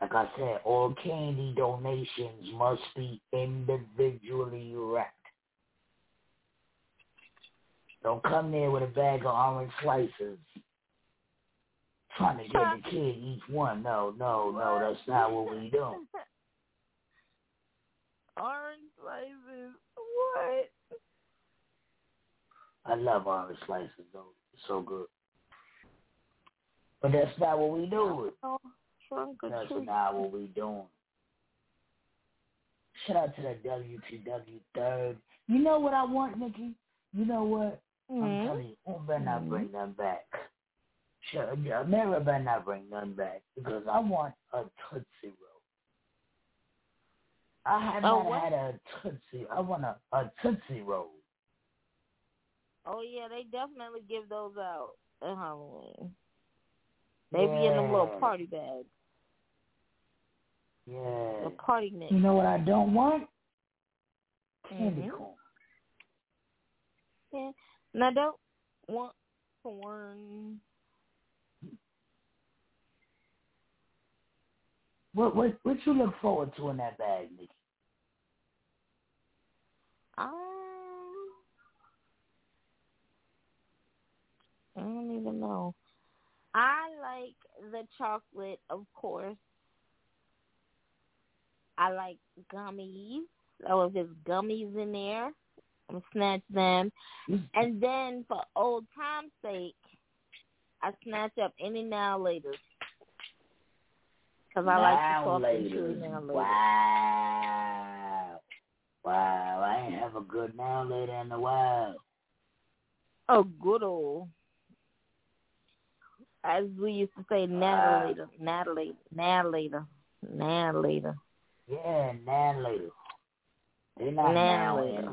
Like I said, all candy donations must be individually wrapped. Don't come there with a bag of orange slices trying to get the kid each one. No, no, no, that's not what we do. Orange slices. What? I love orange slices though. It's so good. But that's not what we do. That's not what we doing. Shout out to the WTW third. You know what I want, Nikki? You know what? I'm Mhm. telling you, we better not bring them back. Sure, yeah, America better not bring them back because I want a Tootsie Roll. I have Oh, not what? had a Tootsie. I want a, a Tootsie Roll. Oh yeah, they definitely give those out at Halloween. They be in them little party bags, Yeah. the party mix. You know what I don't want? Candy Mhm. corn. Yeah. And I don't want corn. What what what you look forward to in that bag, Nikki? Um, I don't even know. I like the chocolate, of course. I like gummies. So if there's gummies in there, I'm snatch them. Mm-hmm. And then for old time's sake, I snatch up any now laters. Because I like Now to talk chew now laters. Wow. Wow, I ain't have a good now later in a while. Oh, good old. As we used to say, now later, now later, now later. Yeah, now later. They're not Now and.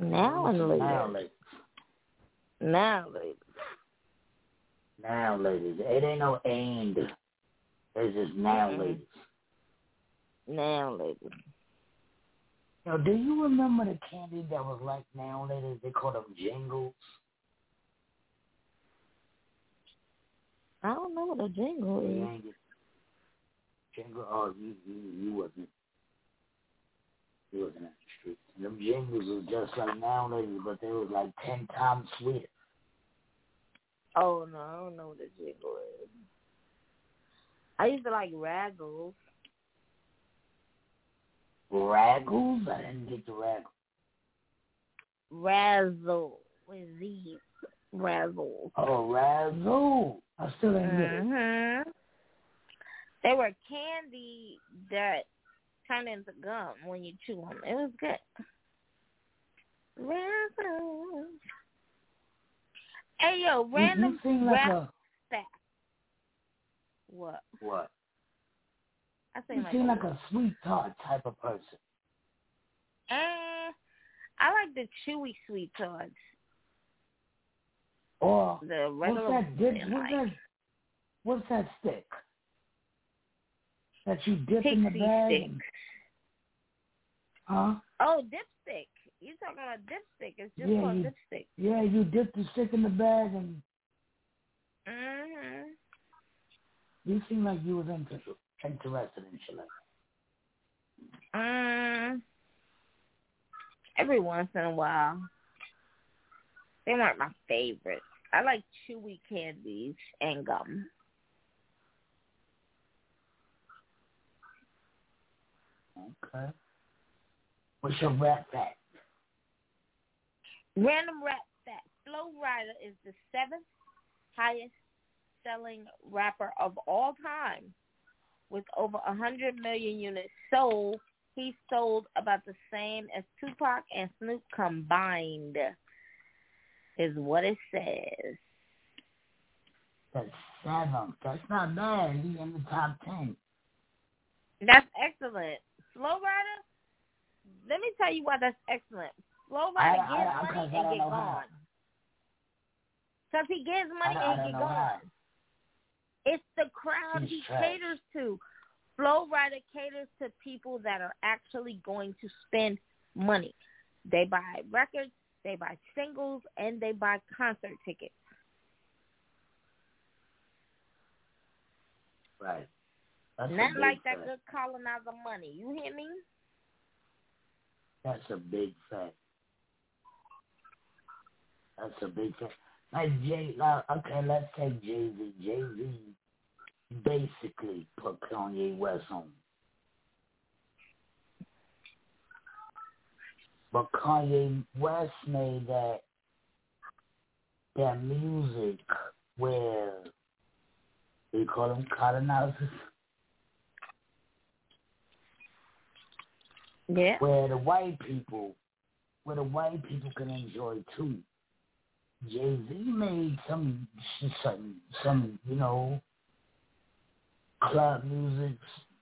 Now and Now later. later. Now later. Now later. It ain't no and. It's just now Mm-mm. later. Now later. Now, do you remember the candy that was like now later? They called them jingles. I don't know what a jingle is. Jingle. Oh, you you you wasn't. You wasn't at the street. Them jingles was just like now later, but they was like ten times sweeter. Oh no, I don't know what a jingle is. I used to like raggles. Raggles? I didn't get the raggles. Razzle with Z. Razzle. Oh, razzle. I still didn't get it. Mm-hmm. They were candy that turned into gum when you chew them. It was good. Razzle. Hey yo, random like rap a fact. What? what? I You seem like seem a, like a sweet tart type of person. Eh, I like the chewy sweet tarts. Or The what's that dip? What's that? What's that stick that you dip in the bag? stick. and- Huh? Oh, dipstick. You talking about dipstick? It's just Yeah, called you- dipstick. Yeah, you dip the stick in the bag, and Mhm. you seem like you was inter- interested in shit like that. Mm. Every once in a while. They weren't my favorite. I like chewy candies and gum. Okay. What's your rap fact? Random rap fact. Flo Rida is the seventh highest selling rapper of all time with over a hundred million units sold. He sold about the same as Tupac and Snoop combined is what it says. That's seven. That's not bad. He in the top ten. That's excellent. Flo Rida, let me tell you why that's excellent. Flo Rida I- gets I- money I and get gone. Because he gets money I, I and don't get gone. how. It's the crowd He's he trash. caters to. Flo Rida caters to people that are actually going to spend money. They buy records, they buy singles, and they buy concert tickets. Right. That's Not like that good colonizer money. You hear me? That's a big fact. That's a big fact. Like Jay, uh, okay, let's take Jay Z. Jay Z basically put Kanye West on. But Kanye West made that that music where They call them colonizers. Yeah. Where the white people, where the white people can enjoy too. Jay Z made some, some, some, you know, club music,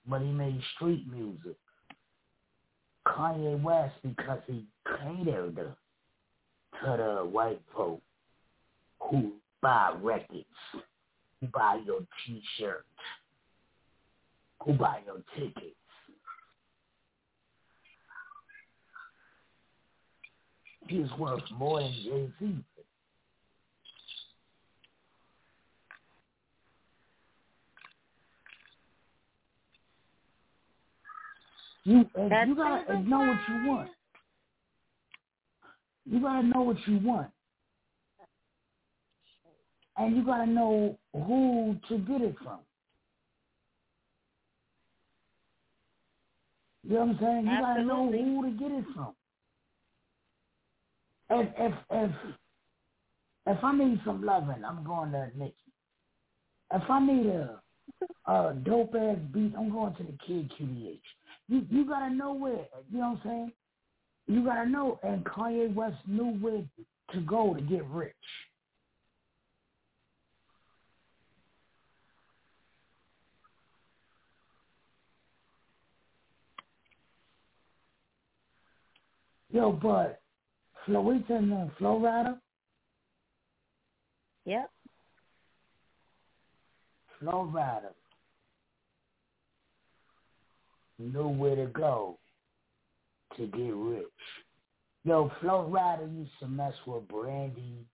but he made street music. Kanye West because he catered to the white folk who buy records, who buy your T-shirt, who buy your tickets. He's worth more than Jay-Z. You, uh, you gotta know what you want. You gotta know what you want. And you gotta know who to get it from. You know what I'm saying? You gotta know who to get it from. If if if if I need some loving, I'm going to Nicki. If I need a a dope ass beat, I'm going to the kid QDH. You you gotta know where. You know what I'm saying? You gotta know. And Kanye West knew where to go to get rich. Yo, but Flo Rida and uh, Flo Rida. Yep. Flo Rida knew where to go to get rich. Yo, Flo Rida used to mess with Brandy.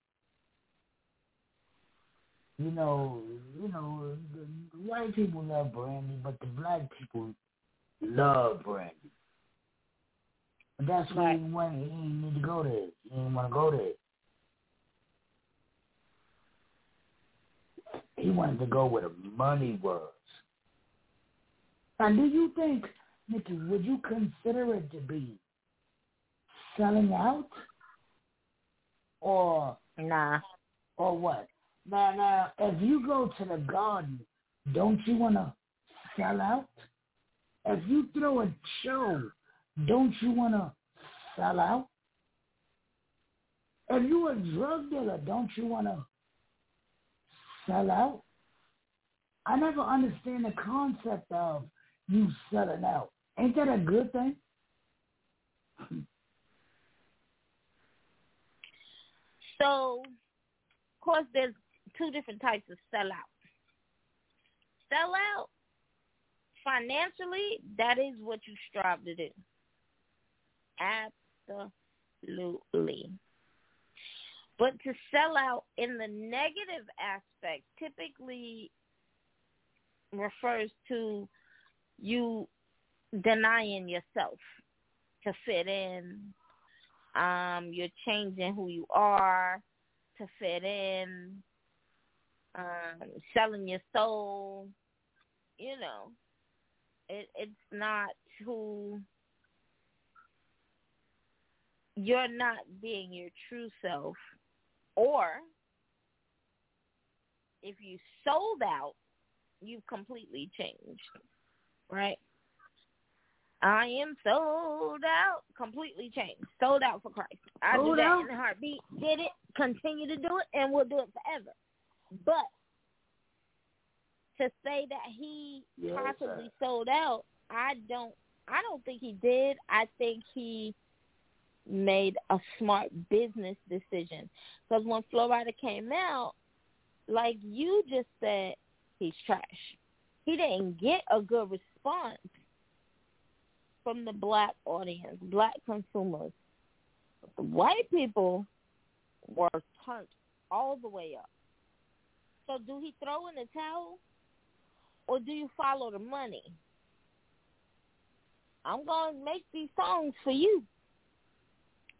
You know, you know, the white people love Brandy, but the black people love Brandy. But that's why he went. He didn't need to go there. He didn't want to go there. He wanted to go where the money was. And do you think, Nikki, would you consider it to be selling out? Or nah. Or what? Now now if you go to the garden, don't you wanna sell out? If you throw a show, don't you wanna sell out? If you a drug dealer, don't you wanna sell out? I never understand the concept of you selling out. Ain't that a good thing? So, of course, there's two different types of sellout. Sellout, financially, that is what you strive to do. Absolutely. But to sell out in the negative aspect typically refers to you denying yourself to fit in. Um, you're changing who you are to fit in. Um, selling your soul. You know, it, it's not who you're not being your true self, or if you sold out, you've completely changed right? I am sold out, completely changed, sold out for Christ. I Sold do that out? in a heartbeat. Did it, continue to do it, and we'll do it forever. But to say that he Yes, possibly sold out, I don't. I don't think he did. I think he made a smart business decision because when Flo Rida came out, like you just said, he's trash. He didn't get a good response from the black audience, black consumers. The white people were turned all the way up. So do he throw in the towel or do you follow the money? I'm going to make these songs for you.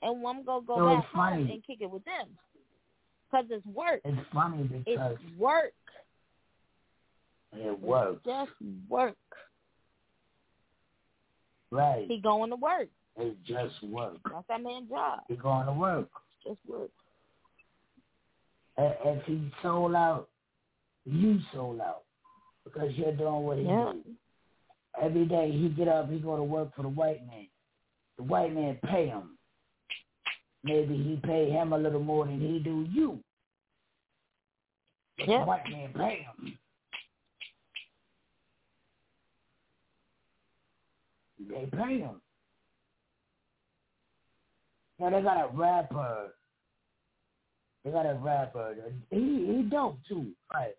And I'm going to go So back home and kick it with them. Because it's work. It's funny because It's work. it works. Just work. Right. He going to work. It's just work. That's that man's job. He going to work. Just work. And If he sold out, you sold out. because you're doing what he Yeah. do. Every day he get up, he go to work for the white man. The white man pay him. Maybe he pay him a little more than he do you. But Yeah. The white man pay him. They pay him. Now they got a rapper. They got a rapper. He he dope too. Right.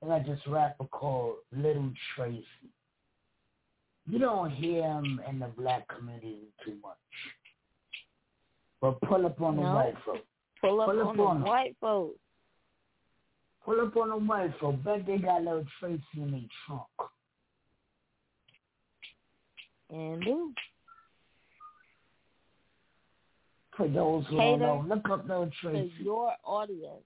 They got this rapper called Little Tracy. You don't hear him in the black community too much. But pull up on the white folk. Pull up Pull on up the on 'em. white folks. Pull up on the white folk. Bet they got Little Tracy in their trunk. And do. For those who Cater don't know, look up to Tracy. your audience.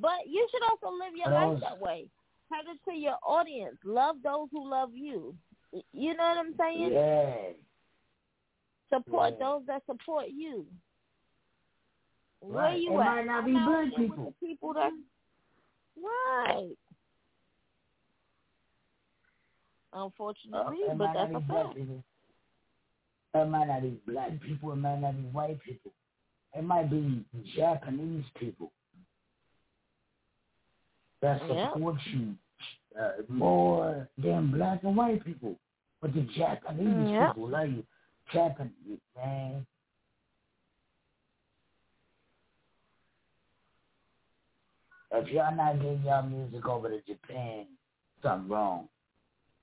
But you should also live your life that way. Cater to your audience. Love those who love you. You know what I'm saying? Yeah. Support Yeah. those that support you. Where you It at? might not be with people. the people that right. Unfortunately, Uh, but that's a fact. people. It might not be black people. It might not be white people. It might be Japanese people that Yeah. support you uh, more than black and white people. But the Japanese Yeah. people you. Japanese, man. If y'all not getting y'all music over to Japan, something wrong.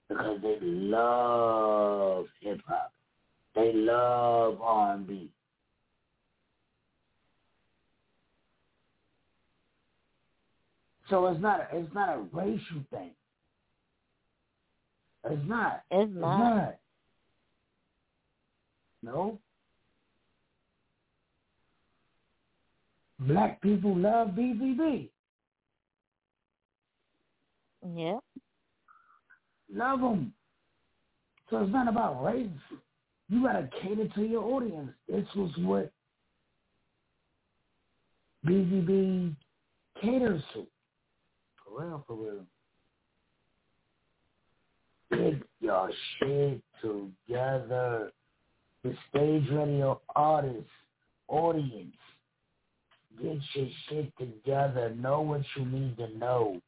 Because they love hip hop. They love R and B. So it's not a, it's not a racial thing. It's not. It's It's not. not. No. Black people love BBB. Yeah. Love them. So it's not about race. You gotta cater to your audience. This was what BBB caters to. For real, for real. Get your shit together. The stage radio artists, audience, get your shit together. Know what you need to know.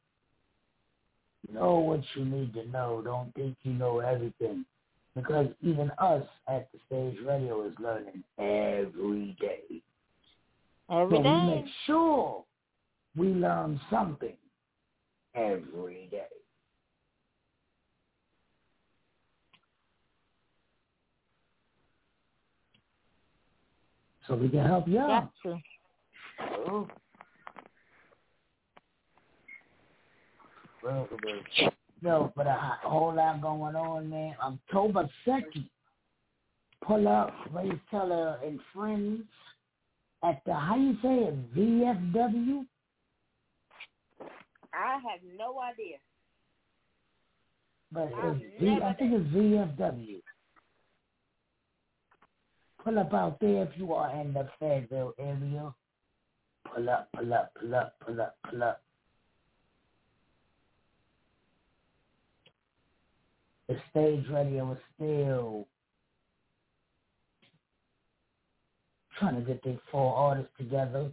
Know what you need to know. Don't think you know everything. Because even us at the stage radio is learning every day. Every so day. we make sure we learn something every day. So we can help you out. Oh. No, but a ho- whole lot going on, man. October 2nd, pull up Ray Teller and friends at the, how you say it, VFW? I have no idea. But it's v, I think it's VFW. Pull up out there if you are in the Fayetteville area. Pull up, pull up, pull up, pull up, pull up. The stage radio is still trying to get their four artists together.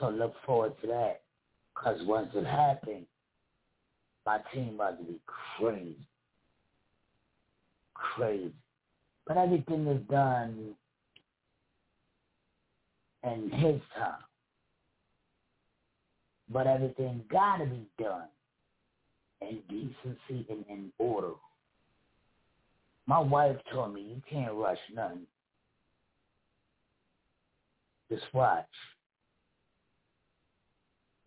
So look forward to that. Because once it happens, my team about to be crazy. Crazy. But everything is done in his time. But everything gotta be done in decency and in order. My wife told me you can't rush nothing. Just watch.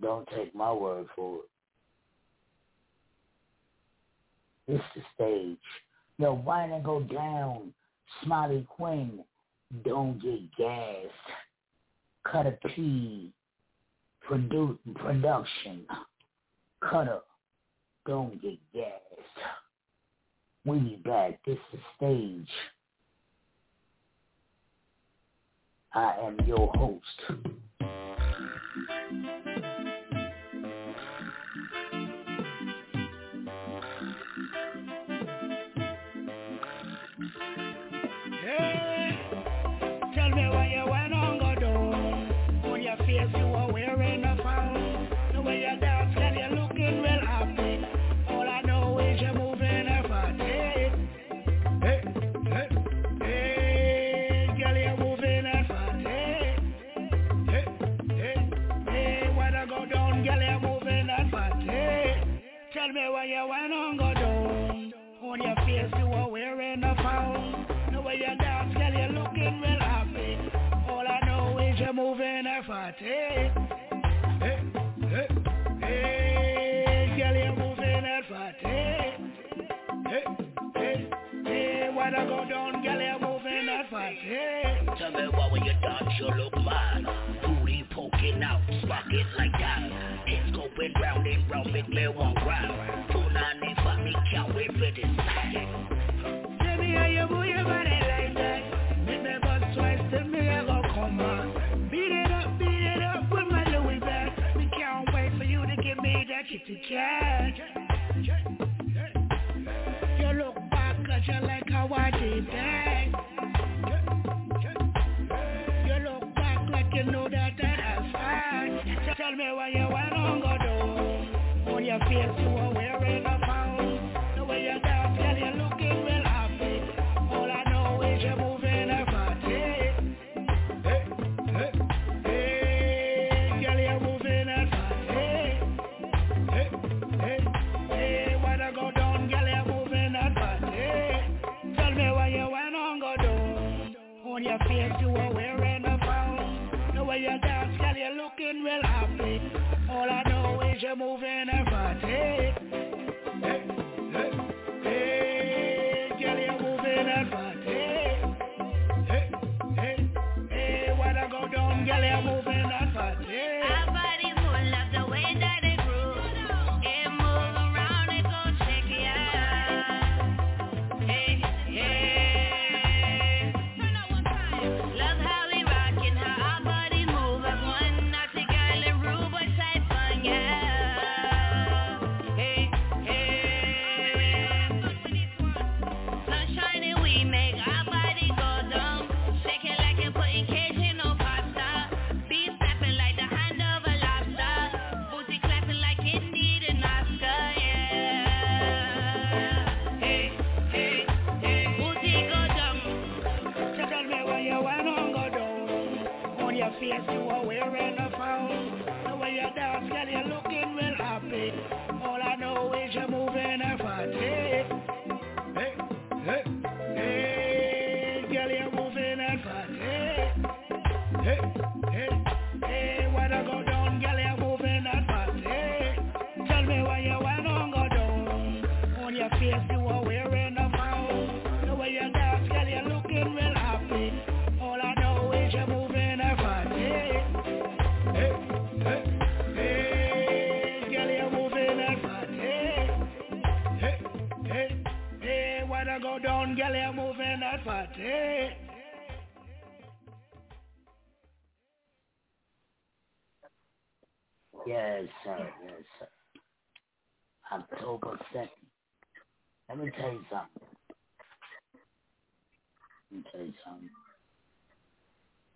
Don't take my word for it. It's the stage. Yo, why didn't go down? Smiley Quinn, don't get gassed. Cut a P, produ- production. Cutter, don't get gassed. We be back. This is stage. I am your host.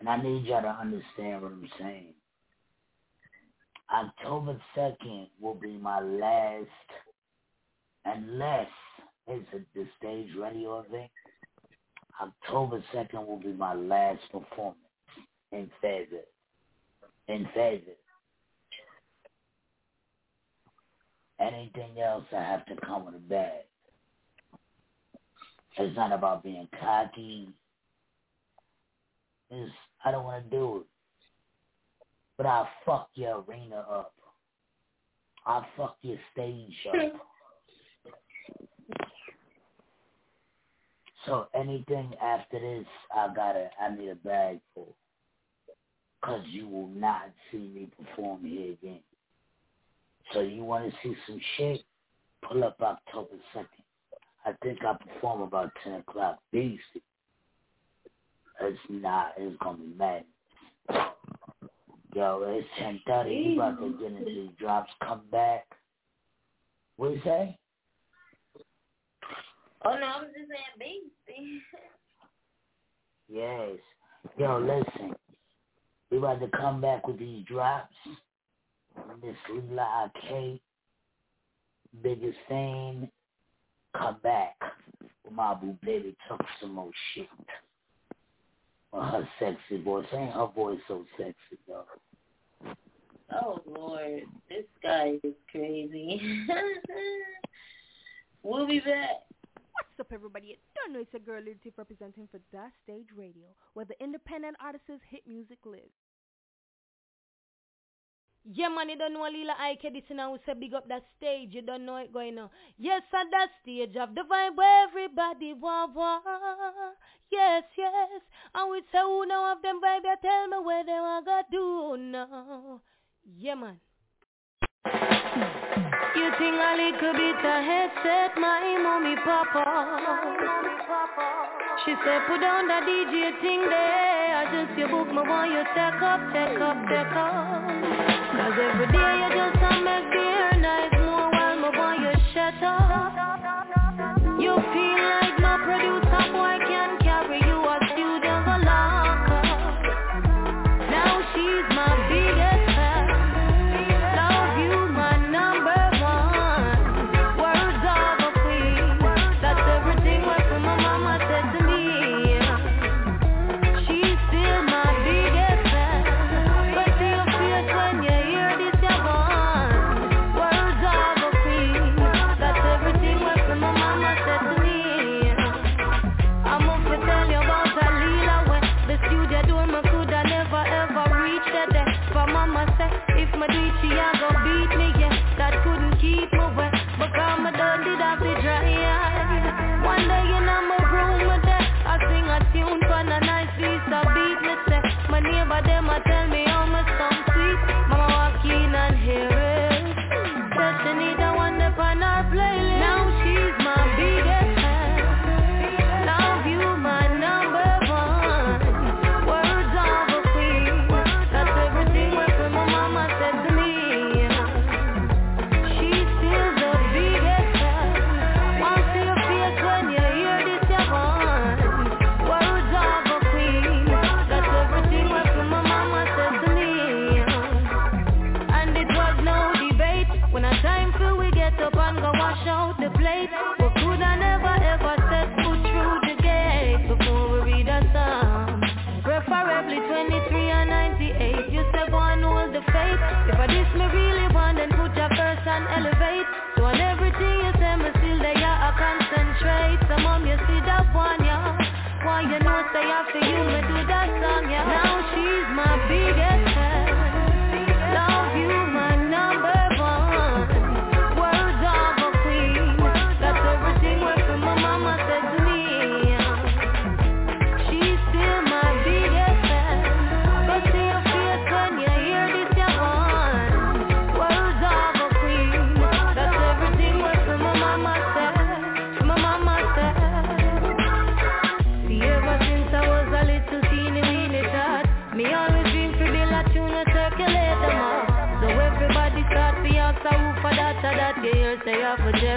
And I need y'all to understand what I'm saying. October 2nd will be my last, unless it's the stage radio event, October 2nd will be my last performance in Fayetteville. In Fayetteville. Anything else, I have to come with a bag. It's not about being cocky. Is I don't want to do it. But I'll fuck your arena up. I'll fuck your stage up. So anything after this, I gotta, I need a bag for. Cause you will not see me perform here again. So you want to see some shit? Pull up October 2nd. I think I perform about 10 o'clock. Basic. It's not. It's gonna be mad. Yo, it's ten thirty. You about to get into these drops. Come back. What you say? Oh no, I'm just saying baby. yes. Yo, listen. We about to come back with these drops. Miss Lila Ike, biggest thing. Come back. my boo baby talk some more shit. Well, her sexy voice. Ain't her voice so sexy, though. Oh Lord, this guy is crazy. we'll be back. What's up, everybody? You don't know it's a girl Lil representing for That Stage Radio, where the independent artists hit music lives. Yeah, man, you don't know Lila Ike this now. We say big up that stage. You don't know it going on. Yes, at that stage of the vibe where everybody wah wah. Yes, yes. And we say who know of them vibe, you tell me where they want to do now. Yeah, man. You think a little bit of headset, my mommy papa. She said put down the DJ thing there. I just you book me want you take up, take up, take up. Cause every day you just coulda never ever set foot through the gate. Preferably 23 and 98. You the. If I this me really want, then put your and elevate. So on everything you say, me still there, I concentrate. Some mom you see that one, yeah. Why you say after you me do that song, yeah. Now she's my biggest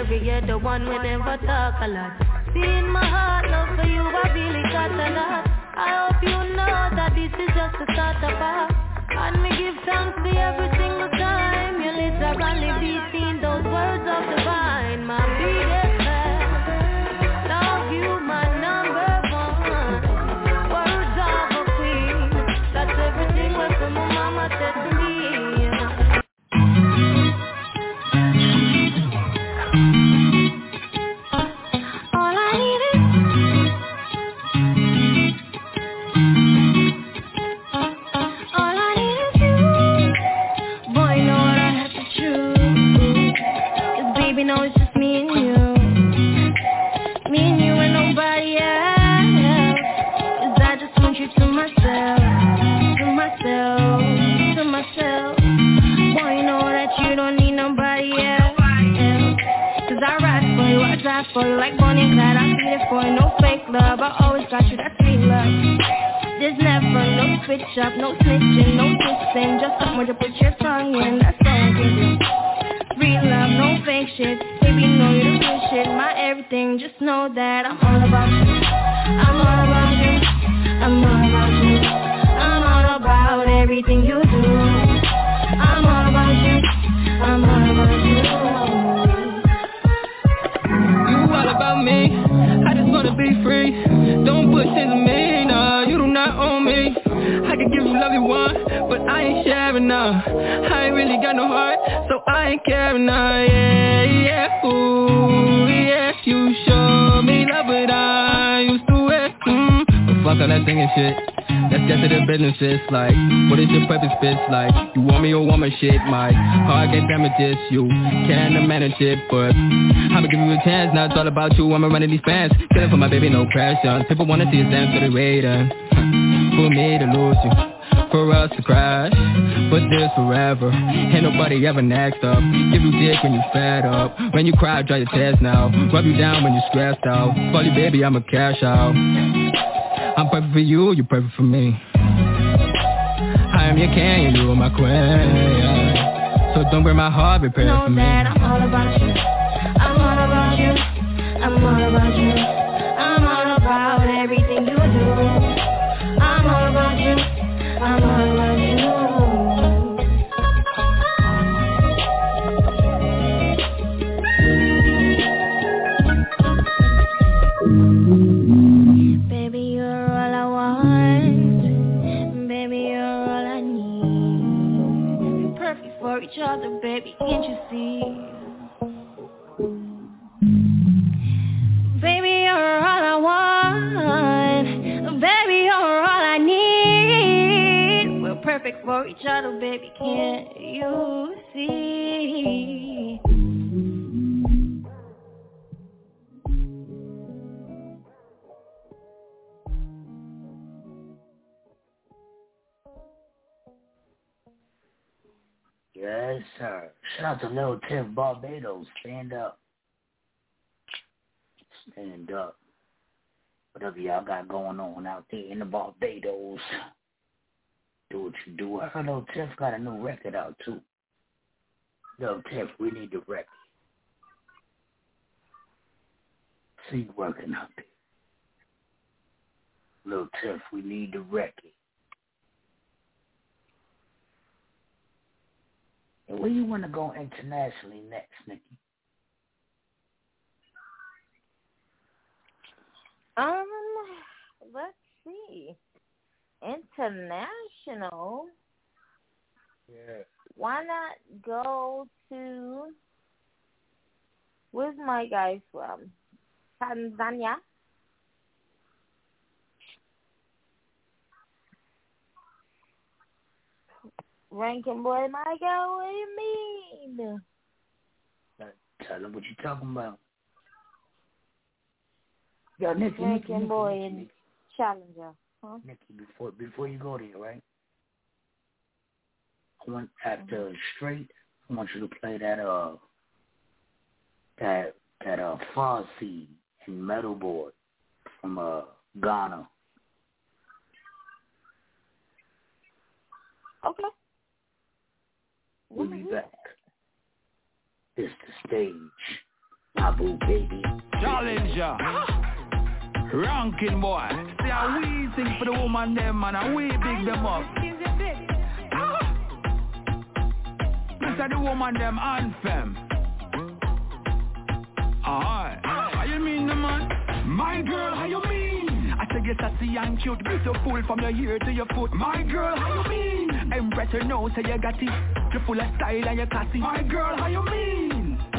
for you're the one we never talk a lot. See in my heart, love for you, I really got a lot. I hope you know that this is just the start of us. And me give thanks to every single time you literally be seen those words of divine, my biggest Like You want me or want my shit? My heart get damages You can't manage it But I'ma give you a chance. Now it's all about you I'ma run these fans. Killing for my baby, no pressure. People wanna see us dance to the radar For me to lose you? For us to crash. But this forever. Ain't nobody ever next up. Give you dick when you fed up. When you cry, dry your tears now. Rub you down when you stressed out. Call you baby, I'ma cash out. I'm perfect for you, you're perfect for me Am your king, you are my queen So don't break my heart, Know for me that I'm all about you. I'm all about you. I'm all about you. Baby, can't you see? Yes, sir. Shout out to Little Tiff Barbados. Stand up. Stand up. Whatever y'all got going on out there in the Barbados. Do what you do. I Lil Tiff got a new record out too. Lil Tiff, we need the record. See working out there. Lil Tiff, we need the record. And where you want to go internationally next, Nikki? Um, let's see. International. Yeah. Why not go to? Where's my guy from? Tanzania. Rankin boy, my guy. What do you mean? Tell them what you talking about. Yo, Nikki, Nikki, Rankin Nikki, boy and Challenger. Huh? Nikki, before before you go there, right? I want after straight, I want you to play that uh that that uh Farsi and metal board from uh Ghana. Okay. We'll be back. It's the stage. My boo baby. Challenger. Ranking boy. See how we sing for the woman them man and we big them up. This are the woman them anthem. Alright. How you mean the man? My girl, how you mean? I say you're sassy and cute, beautiful from your ear to your foot. My girl, how you mean? Empress, you know, say you got it. You're full of style and you're classy. My girl, how you mean?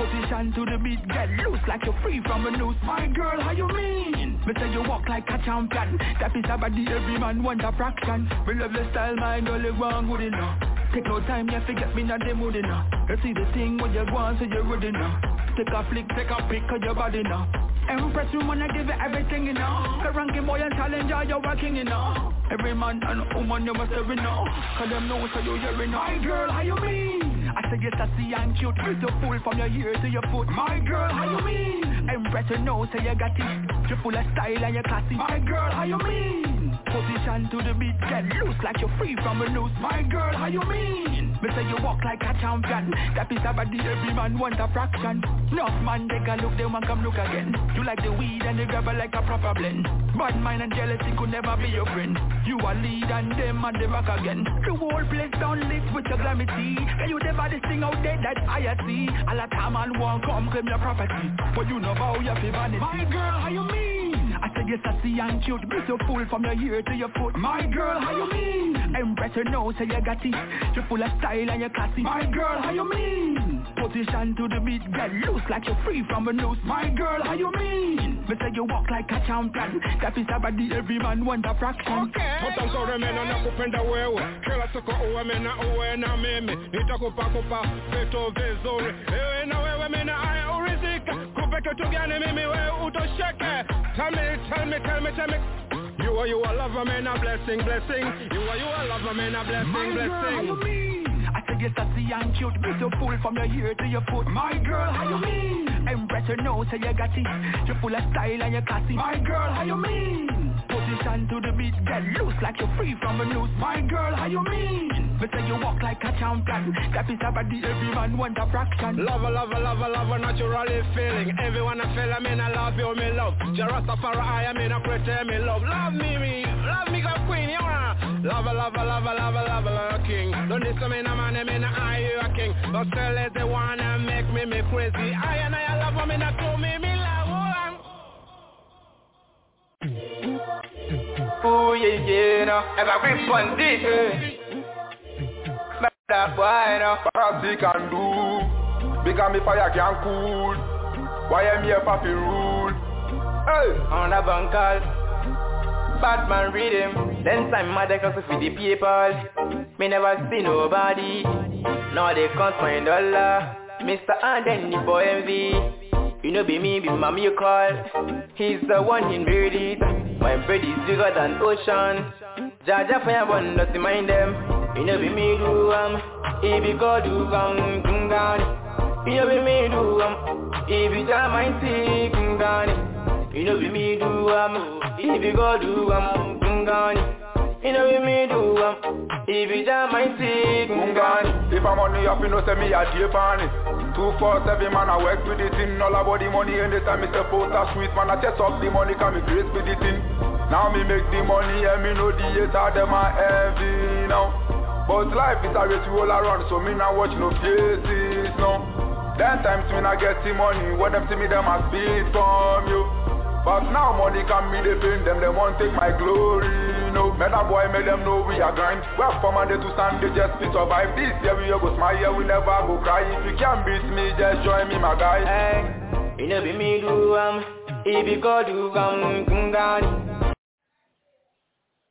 Position to the beat, get loose like you're free from a noose. My girl, how you mean? Me say you walk like a champion. That is a body every man want a fraction. We love your style, girl, you want good enough. Take no time, you forget me not the mood enough. You see the thing when you go so you're good enough. Take a flick, take a pick of your body now. Empress, you wanna give it everything, you know. The ranking boy and challenger, you're working, you know. Every man and woman, you must have know. Cause them know, so you hearing now. My girl, how you mean? I say you're sassy and cute, beautiful from your ear to your foot. My girl, how you mean? Empress, you know, so you got it. You're full of style and you're classy. My girl, how you mean? Position to the beat, get loose like you're free from a noose. My girl, how you mean? Me say you walk like a champion. That is a body every man want a fraction. Enough man they can look, they want come look again. You like the weed and the grabber like a proper blend. Bad mind and jealousy could never be your friend. You are lead and them and they back again. The whole place down lit with your glamity. Can you the baddest thing out there that I see? All the time and won't come claim your property. But you know how you feel vanity. My girl, how you mean? I said yes, I see and cute, beautiful from your ear to your foot. My girl, how you mean? Empress, you know, say you got it. You're full of style and you're classy. My girl, how you mean? Position to the beat, get loose like you're free from a noose. My girl, how you mean? Me say you walk like a champion. That is a body every man want a fraction. Utamsore mena na kupenda wewe kila siku uwe mena uwe na mimi nitakupa kupa vitu vizuri ewe na wewe mena aya urizika kupe kitu gani mimi wewe utosheke tell me tell me tell me tell me you are you a lover man a blessing blessing you are you a lover man a blessing My girl, how blessing you mean? I said I see and cute, beautiful from your ear to your foot. My girl, how you mean? Empress, you know, say you got it. You're full of style and you're classy. My girl, how you mean? Position to the beat, get loose like you're free from a noose. My girl, how you mean? Me say you walk like a champion. That is a body every man want a fraction. Lover, lover, lover, lover, naturally feeling. Everyone I feel, I mean I love you, me love. Jah Rastafari, I mean I pretend me love. Love me, me, love me, go queen, you wanna Lover, lover, lover, lover, lover, lover, king. Don't listen me, no man, I mean I you a king. But still is the one that make me, me crazy. I and I love me, not to me, me love Ooh, yeah, yeah, no. Ever grip on this, eh? That boy, no. Parati can do Because me fire can cool Why am here for fi rule Hey On a bankal Batman read him Then time mother cause feed the people Me never see nobody Now they can't find dollar Mr. And Anden for MV You know be me, be mommy you call. He's the one in birdies My birdies bigger than ocean. Jaja fire one not mind them. You know be me do um If you go do um Kungani You know be me do um If you jam my see Kungani You know be me do um If you go do um Kungani You know be me do um If you jam my see Kungani If I'm money up, you know say me a day pan it Two, four, seven man, I work with the thing. All about the money anytime me step out a sweet man I chest up the money, can me grace with the thing. Now me make the money, and me know the hater, them a envy now. But life is a race we all around, so me not watch no faces, no. Then times me not get the money, when them see me, them a speed from you but now money can me they pain them, they won't take my glory, no Meta boy make them know we are grind We have come and they to stand, they just fit survive This year we go smile, yeah, we never go cry If you can't beat me, just join me my guy Hey, you know be me do um If you go do um Kungani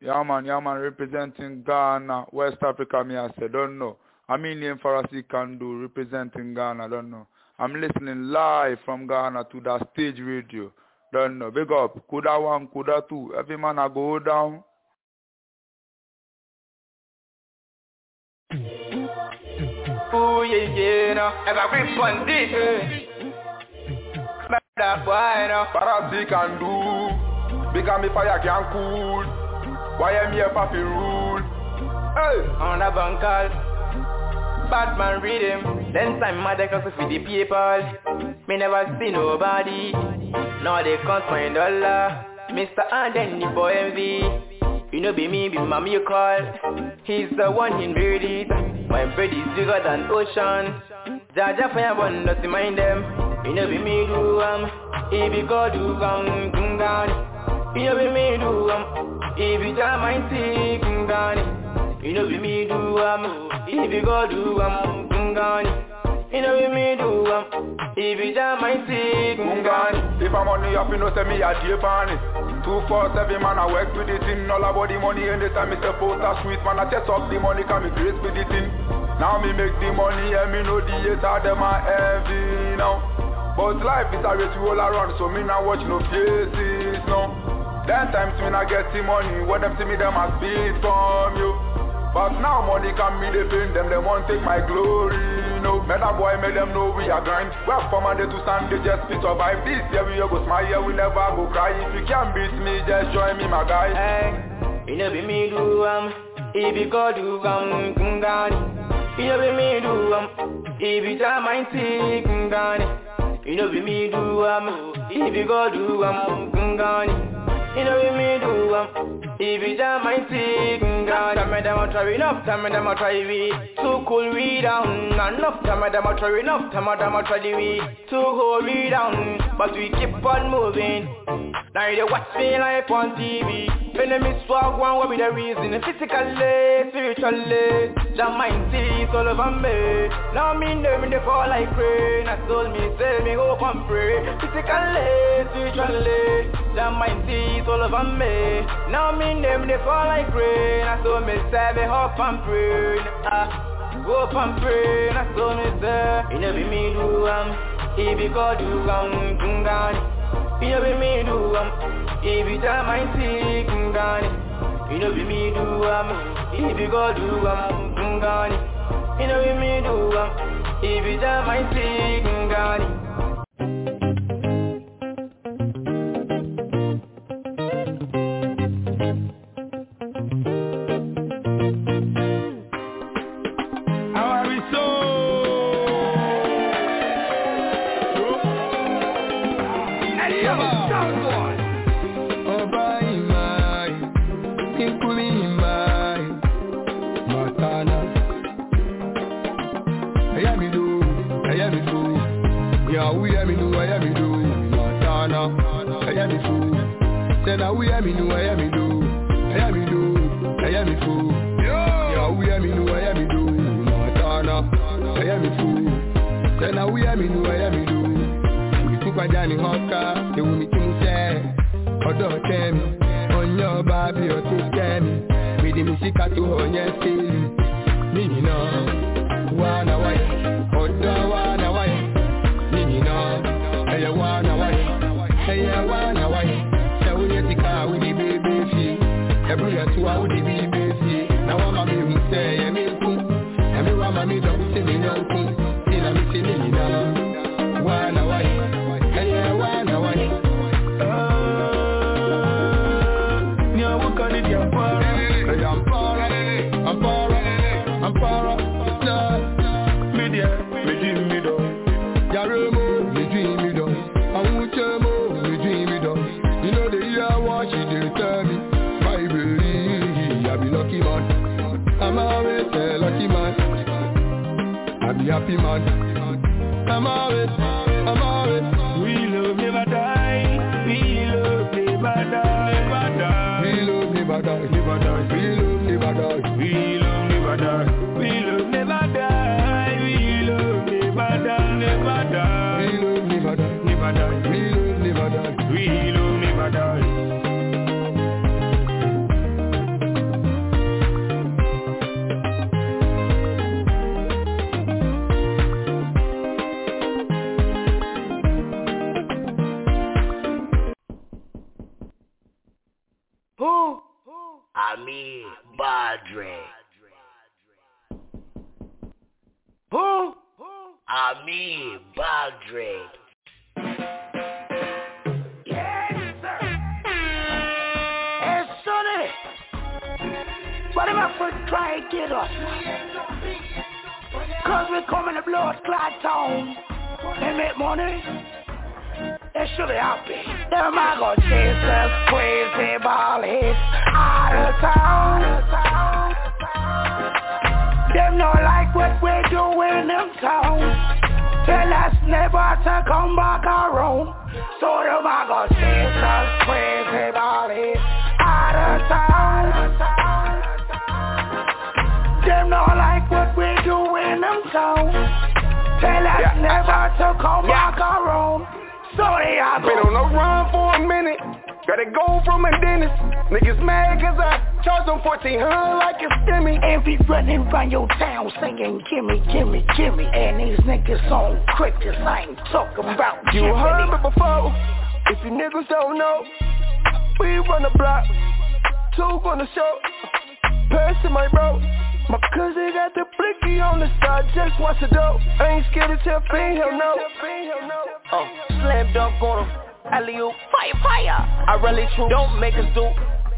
Yeah man, yeah man, representing Ghana, West Africa, me I say, don't know. I mean name Farasi can do, representing Ghana, I don't know. I'm listening live from Ghana to that stage radio. Don't know. Big up. Kuda one, Kuda two. Every man I go down. Ooh, yeah, yeah, no. Ever grip on this, eh? Boy, no. Parati can do Because me fire can cool Why am here for fi rule Hey On a bankal Batman read him Then time mother cause feed the people. Me never see nobody. Now they can't find dollar. Mr. Anden for MV You know be me, be mommy you call. He's the one in birdies My bread is bigger than ocean. Jaja fire one not to mind them. You know be me do um If you go do um Kungani You know be me do um If you see Kungani You know be me do um If you go do um Kungani You know be me do um If you jam my see Kungani If I'm money up, you know say me a it Two, four, seven man, I work with the thing. All about the money anytime me step out a sweet man I chest up the money, can me grace with the thing. Now me make the money, and me know the hater, them a envy now. But life is a race we all around, so me not watch no faces, no. Then times me not get the money, when them see me, them a speed from you But now money can me pain them, they won't take my glory, no Meta boy make them know we are grind We have come they to they just fit survive This year we go smile, we never go cry If you can't beat me, just join me, my guy Hey, You know be me do um, if you go do um, kungani. You know be me do um, if you jam my tea kungani. You know be me do um, if you go do um, kungani. You know be me do um. If you jam my thing, God, tell me them a try enough, tell me them a try we Too cool we down, enough, tell me them a try enough, tell me them a try the we Too hold we down, but we keep on moving. Now they watch me like on TV When they miss swag one, what be the reason? Physically, spiritually, jam my teeth all over me. Now me them they fall like rain. I told me, say me hope and pray. Physically, spiritually, jam my teeth all over me. Now me them they fall like rain. I saw me me hope and pray. Ah, up and pray. I saw me say. You know be me do um If you go do um You know be me do um If you tell my see You know be me do um If you go do um You know be me do um If you tell my see Kungani we hear me do, I hear me do, I hear me do, I hear me fool. Yeah, we hear me do, I hear me do, Montana turn I hear me fool. Then now we hear me do, I hear me do. We took my Johnny Hawker, they will meet him say, ọ̀dọ̀ tẹmi, onye ọba bí ọtún tẹmi, mìdí mi síkà Me no sílì, mí nìyàn, wà náwáyé, ọ̀dọ̀. me drop it to me now thing Still I'm still in it now Wanna why? Can you wanna why? Oh, yeah, what can it? I'm far, I'm far, I'm far, I'm far happy man. I'm always two. Don't make us do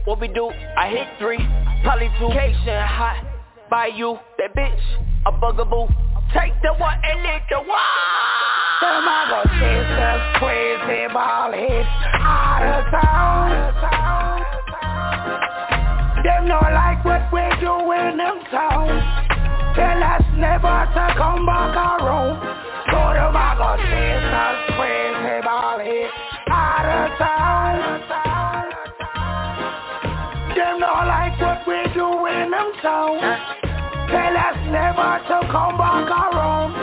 what we do. I hit three, probably two. Vacation hot by you. That bitch, a bugaboo. Take the one and lick the one. Tomorrow sisters, crazy ball hits out of town. Them no like what we do in them town. Tell us never to come back around. So tomorrow sisters, crazy ball hits out of town. Like what we do in them town. Tell us never to come back around.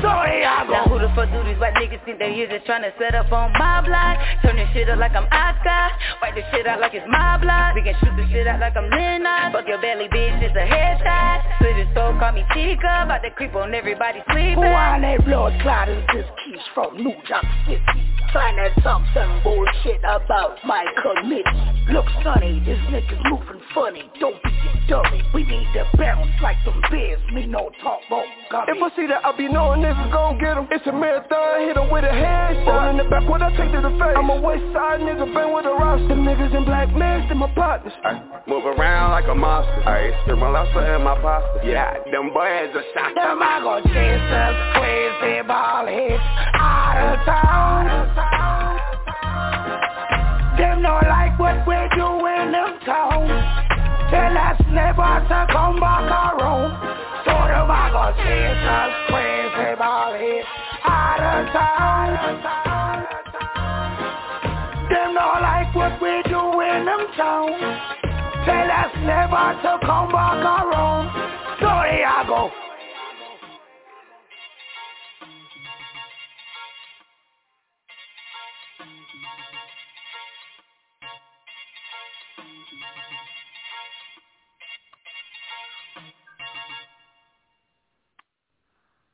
So here I go. Now who fuck do these white niggas think they here just tryna set up on my block? Turn this shit up like I'm Oscar. Wipe this shit out like it's my block. We can shoot this shit out like I'm Lennox. Fuck your belly, bitch, it's a headshot. Slit his soul, call me Chica. About to creep on everybody sleeping. Who are they blood clotters? This keys from New York City. Trying to talk some bullshit about my committee. Look, sonny, this nigga's moving funny. Don't be a dummy. We need to bounce like some bears. Me no talk about gummy. If I see that, I'll be knowing this is gon' get him. It's a marathon, hit him with a headshot. Roll in the back, what I take to the face. I'm a west side nigga, bang with a roster. Them niggas in black masks, they my partners. I Move around like a monster. I spit my lobster in my pasta. Yeah, them boys are shot. Them I go chasers, crazy ball heads out of town. Them no like what we do in them town. Tell us never to come back around. So them I go chasers, crazy ball heads out of. Them like what we do in them. Tell us never to come back around. So here I go.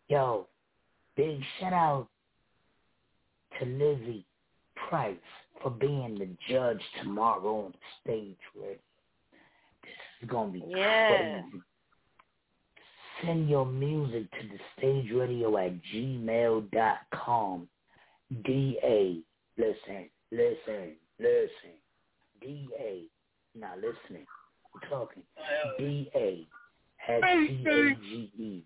Yo, big shout out to Lizzie Price for being the judge tomorrow on the stage ready. This is gonna be Yeah. crazy. Send your music to the stage radio at gmail.com. D A listen, listen, listen. D A now listening. I'm talking. D A S C A G E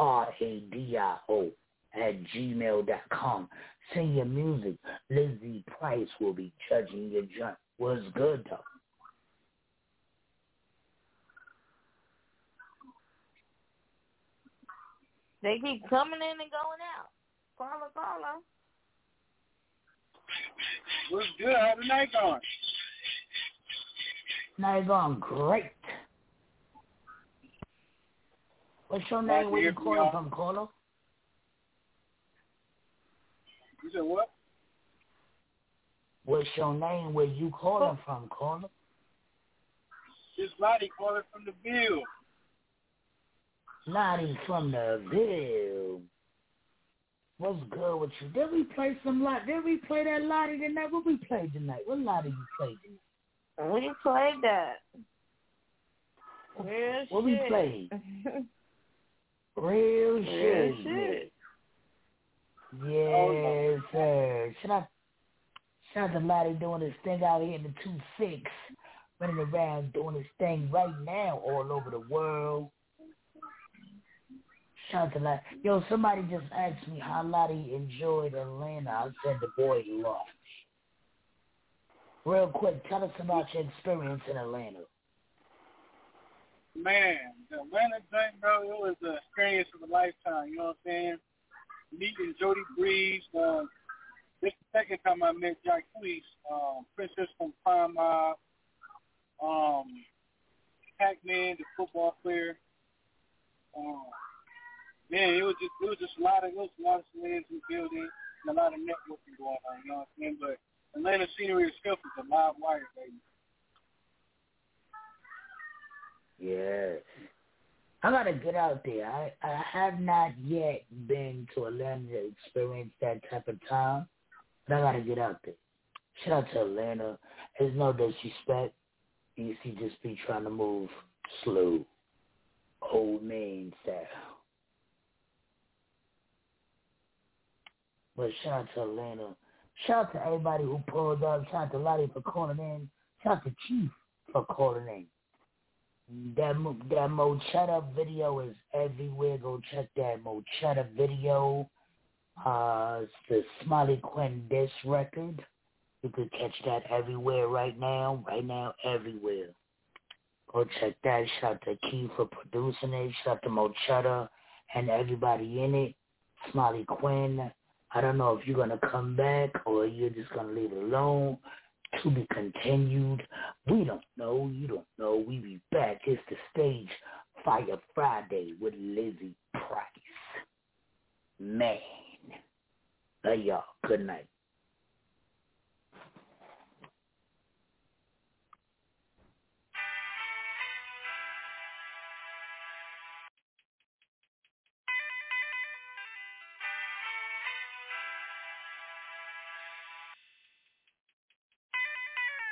R A D I O at gmail.com. Send your music. Lizzie Price will be judging your joint. What's good though? They keep coming in and going out. Caller, caller. What's good? How's the night going? Night going great. What's your name? to Where hear you from calling y'all. from, caller? You said what? What's your name? Where you calling oh. from, caller? This Lottie calling from the Bill. Lottie from the Ville. What's good with you? Did we play some lot? Did we play that Lottie tonight? What we played tonight? What Lottie you played tonight? We played that. Real What we shit. played? Real Real shit. shit. Yes, oh, sir. Shout out, shout out to Lottie doing his thing out here in the two six, running around doing his thing right now all over the world. Shout out to Lottie. Yo, somebody just asked me how Lottie enjoyed Atlanta. I said the boy loved. Real quick, tell us about your experience in Atlanta. Man, the Atlanta thing, bro, it was the experience of a lifetime. You know what I'm saying? Meeting Jody Breeze. Um, this is the second time I met Jack Fleece, um, Princess from Crime Mob, um, Pac-Man, the football player. Um, man, it was just it was just a lot of it was a lot of celebrities in the building and a lot of networking going on. You know what I'm saying? But Atlanta scenery itself is a live wire, baby. Yeah. I gotta get out there. I, I have not yet been to Atlanta to experience that type of time, but I gotta get out there. Shout out to Atlanta. There's no disrespect. You see, just be trying to move slow, old man style. But shout out to Atlanta. Shout out to everybody who pulled up. Shout out to Lottie for calling in. Shout out to Chief for calling in. That that Mochetta video is everywhere. Go check that Mochetta video. Uh, it's the Smiley Quinn disc record. You could catch that everywhere right now. Right now, everywhere. Go check that. Shout out to Keith for producing it. Shout out to Mochetta and everybody in it. Smiley Quinn. I don't know if you're gonna come back or you're just gonna leave it alone. To be continued. We don't know. You don't know. We be back. It's the stage Fire Friday with Lizzie Price. Man. Love y'all. Good night.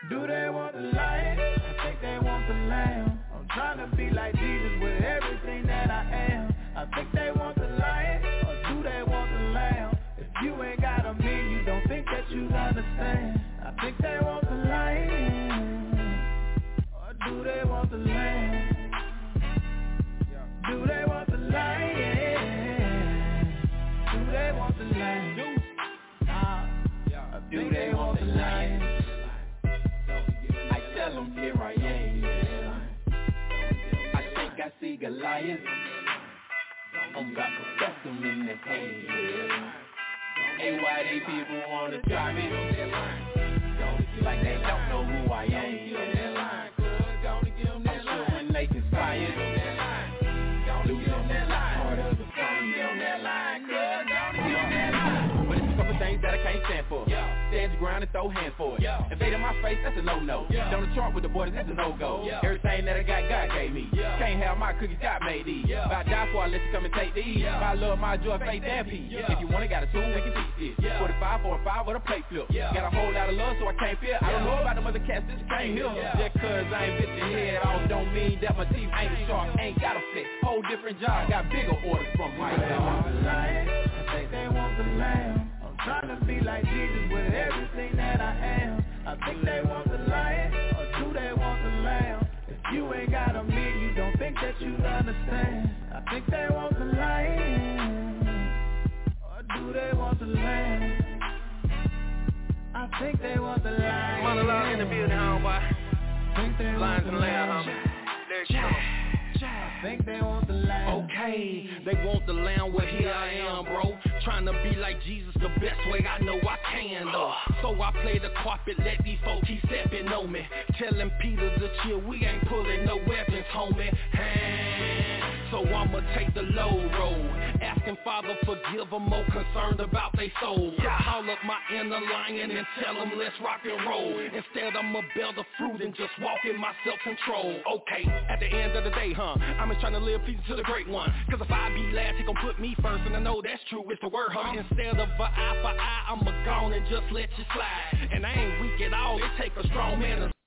Do they want the lion? I think they want the lamb. I'm trying to be like Jesus with everything that I am. I think they want the lion, or do they want the lamb? If you ain't got a mean, you don't think that you understand. I think they want the lion, or do they want the lamb? See Goliath. I'm got professor in the hand. Hey, why they people wanna try me? Like they don't know who I am. Stand your ground and throw hands for it. Yeah. Invade in my face, that's a no-no. Down the chart with the boys, that's a no-go. Yeah. Everything that I got, God gave me. Can't have my cookies, God made these. If I die for, I let you come and take these. If I love my joy, faith, and peace. If you want it, got a tool, we can teach this. 45, 4 and 5 with a plate flip. Got a whole lot of love, so I can't fear. I don't know about them other cats, this can't hear. Just cause I ain't bit your head off, don't mean that my teeth ain't sharp. Ain't got a flex. Whole different job, got bigger orders from my They want the lion, I think they want the lamb. Trying to be like Jesus with everything that I am. I think they want the lion, or do they want the lamb? If you ain't got a mean, you don't think that you understand. I think they want the lion, or do they want the lamb? I think they want the lion. Monologue in the building, homeboy. Think they want Lines the and layers, lamb. homie. Lyrics come. Think they want the. Okay, they want the lamb, well here I am, bro. Trying to be like Jesus the best way I know I can, though. So I play the carpet, let these folks keep stepping on me. Telling Peter to chill, we ain't pulling no weapons, homie. Hand. So I'ma take the low road. Asking Father forgive them, more concerned about they soul. Call up my inner lion and tell them let's rock and roll. Instead I'ma bear the fruit and just walk in my self-control. Okay, at the end of the day, huh? I'm just trying to live pleasing to the great one. Cause if I be last, he gon' put me first. And I know that's true, it's the word, huh? Instead of a eye for eye, I'ma gone and just let you slide. And I ain't weak at all, it take a strong man to